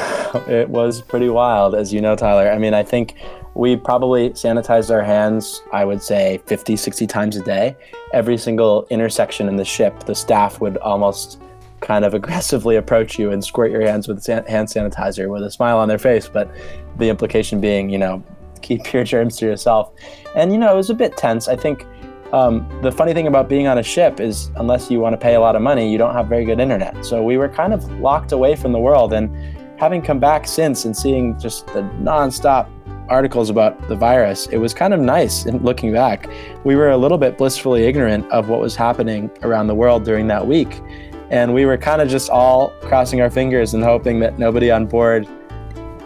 It was pretty wild, as you know, Tyler. I mean, I think we probably sanitized our hands, I would say 50, 60 times a day. Every single intersection in the ship, the staff would almost kind of aggressively approach you and squirt your hands with hand sanitizer with a smile on their face. But the implication being, you know, keep your germs to yourself. And you know, it was a bit tense. I think um, the funny thing about being on a ship is, unless you want to pay a lot of money, you don't have very good internet. So we were kind of locked away from the world. And having come back since and seeing just the nonstop articles about the virus, it was kind of nice. And looking back, we were a little bit blissfully ignorant of what was happening around the world during that week. And we were kind of just all crossing our fingers and hoping that nobody on board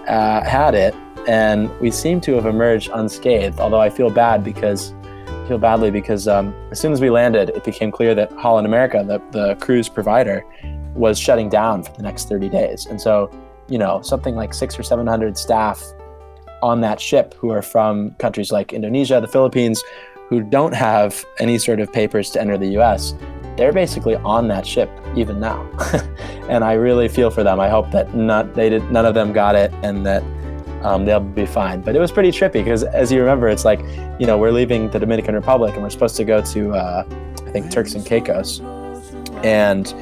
uh, had it and we seem to have emerged unscathed. Although I feel bad because feel badly because um, as soon as we landed, it became clear that Holland America, the, the cruise provider, was shutting down for the next 30 days. And so, you know, something like six or 700 staff on that ship who are from countries like Indonesia, the Philippines, who don't have any sort of papers to enter the US, they're basically on that ship even now. and I really feel for them. I hope that not, they did, none of them got it and that um, they'll be fine. But it was pretty trippy because, as you remember, it's like, you know, we're leaving the Dominican Republic and we're supposed to go to, uh, I think, Turks and Caicos, and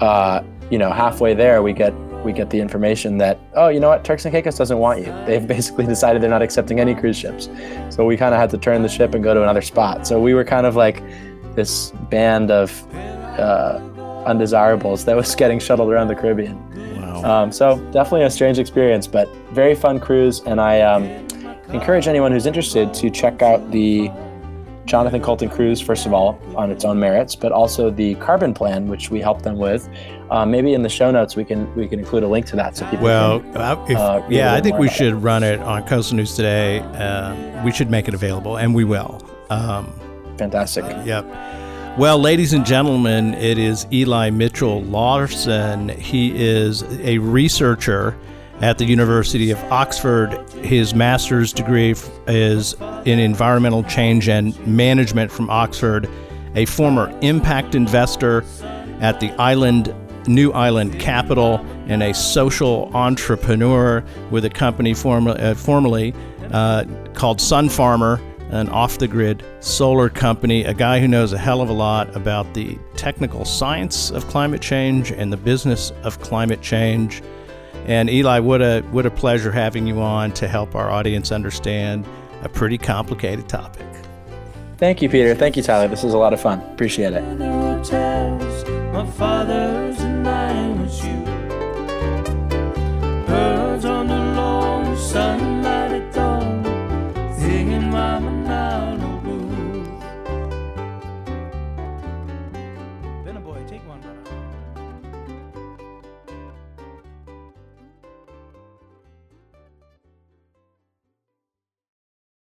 uh, you know, halfway there we get we get the information that, oh, you know what, Turks and Caicos doesn't want you. They've basically decided they're not accepting any cruise ships. So we kind of had to turn the ship and go to another spot. So we were kind of like this band of uh, undesirables that was getting shuttled around the Caribbean. Um, so definitely a strange experience, but very fun cruise. And I um, encourage anyone who's interested to check out the Jonathan Coulton cruise, first of all, on its own merits, but also the carbon plan, which we helped them with. Uh, maybe in the show notes we can we can include a link to that so people. Well, can, uh, if, uh, yeah, I think we should run it on Coastal News today. Uh, we should make it available, and we will. Um, Fantastic. yep. Well, ladies and gentlemen, it is Eli Mitchell Larson. He is a researcher at the University of Oxford. His master's degree is in environmental change and management from Oxford, a former impact investor at the Island New Island Capital, and a social entrepreneur with a company form, uh, formerly uh, called Sun Farmer an off the grid solar company, a guy who knows a hell of a lot about the technical science of climate change and the business of climate change. And Eli, what a what a pleasure having you on to help our audience understand a pretty complicated topic. Thank you, Peter. Thank you, Tyler. This is a lot of fun. Appreciate it.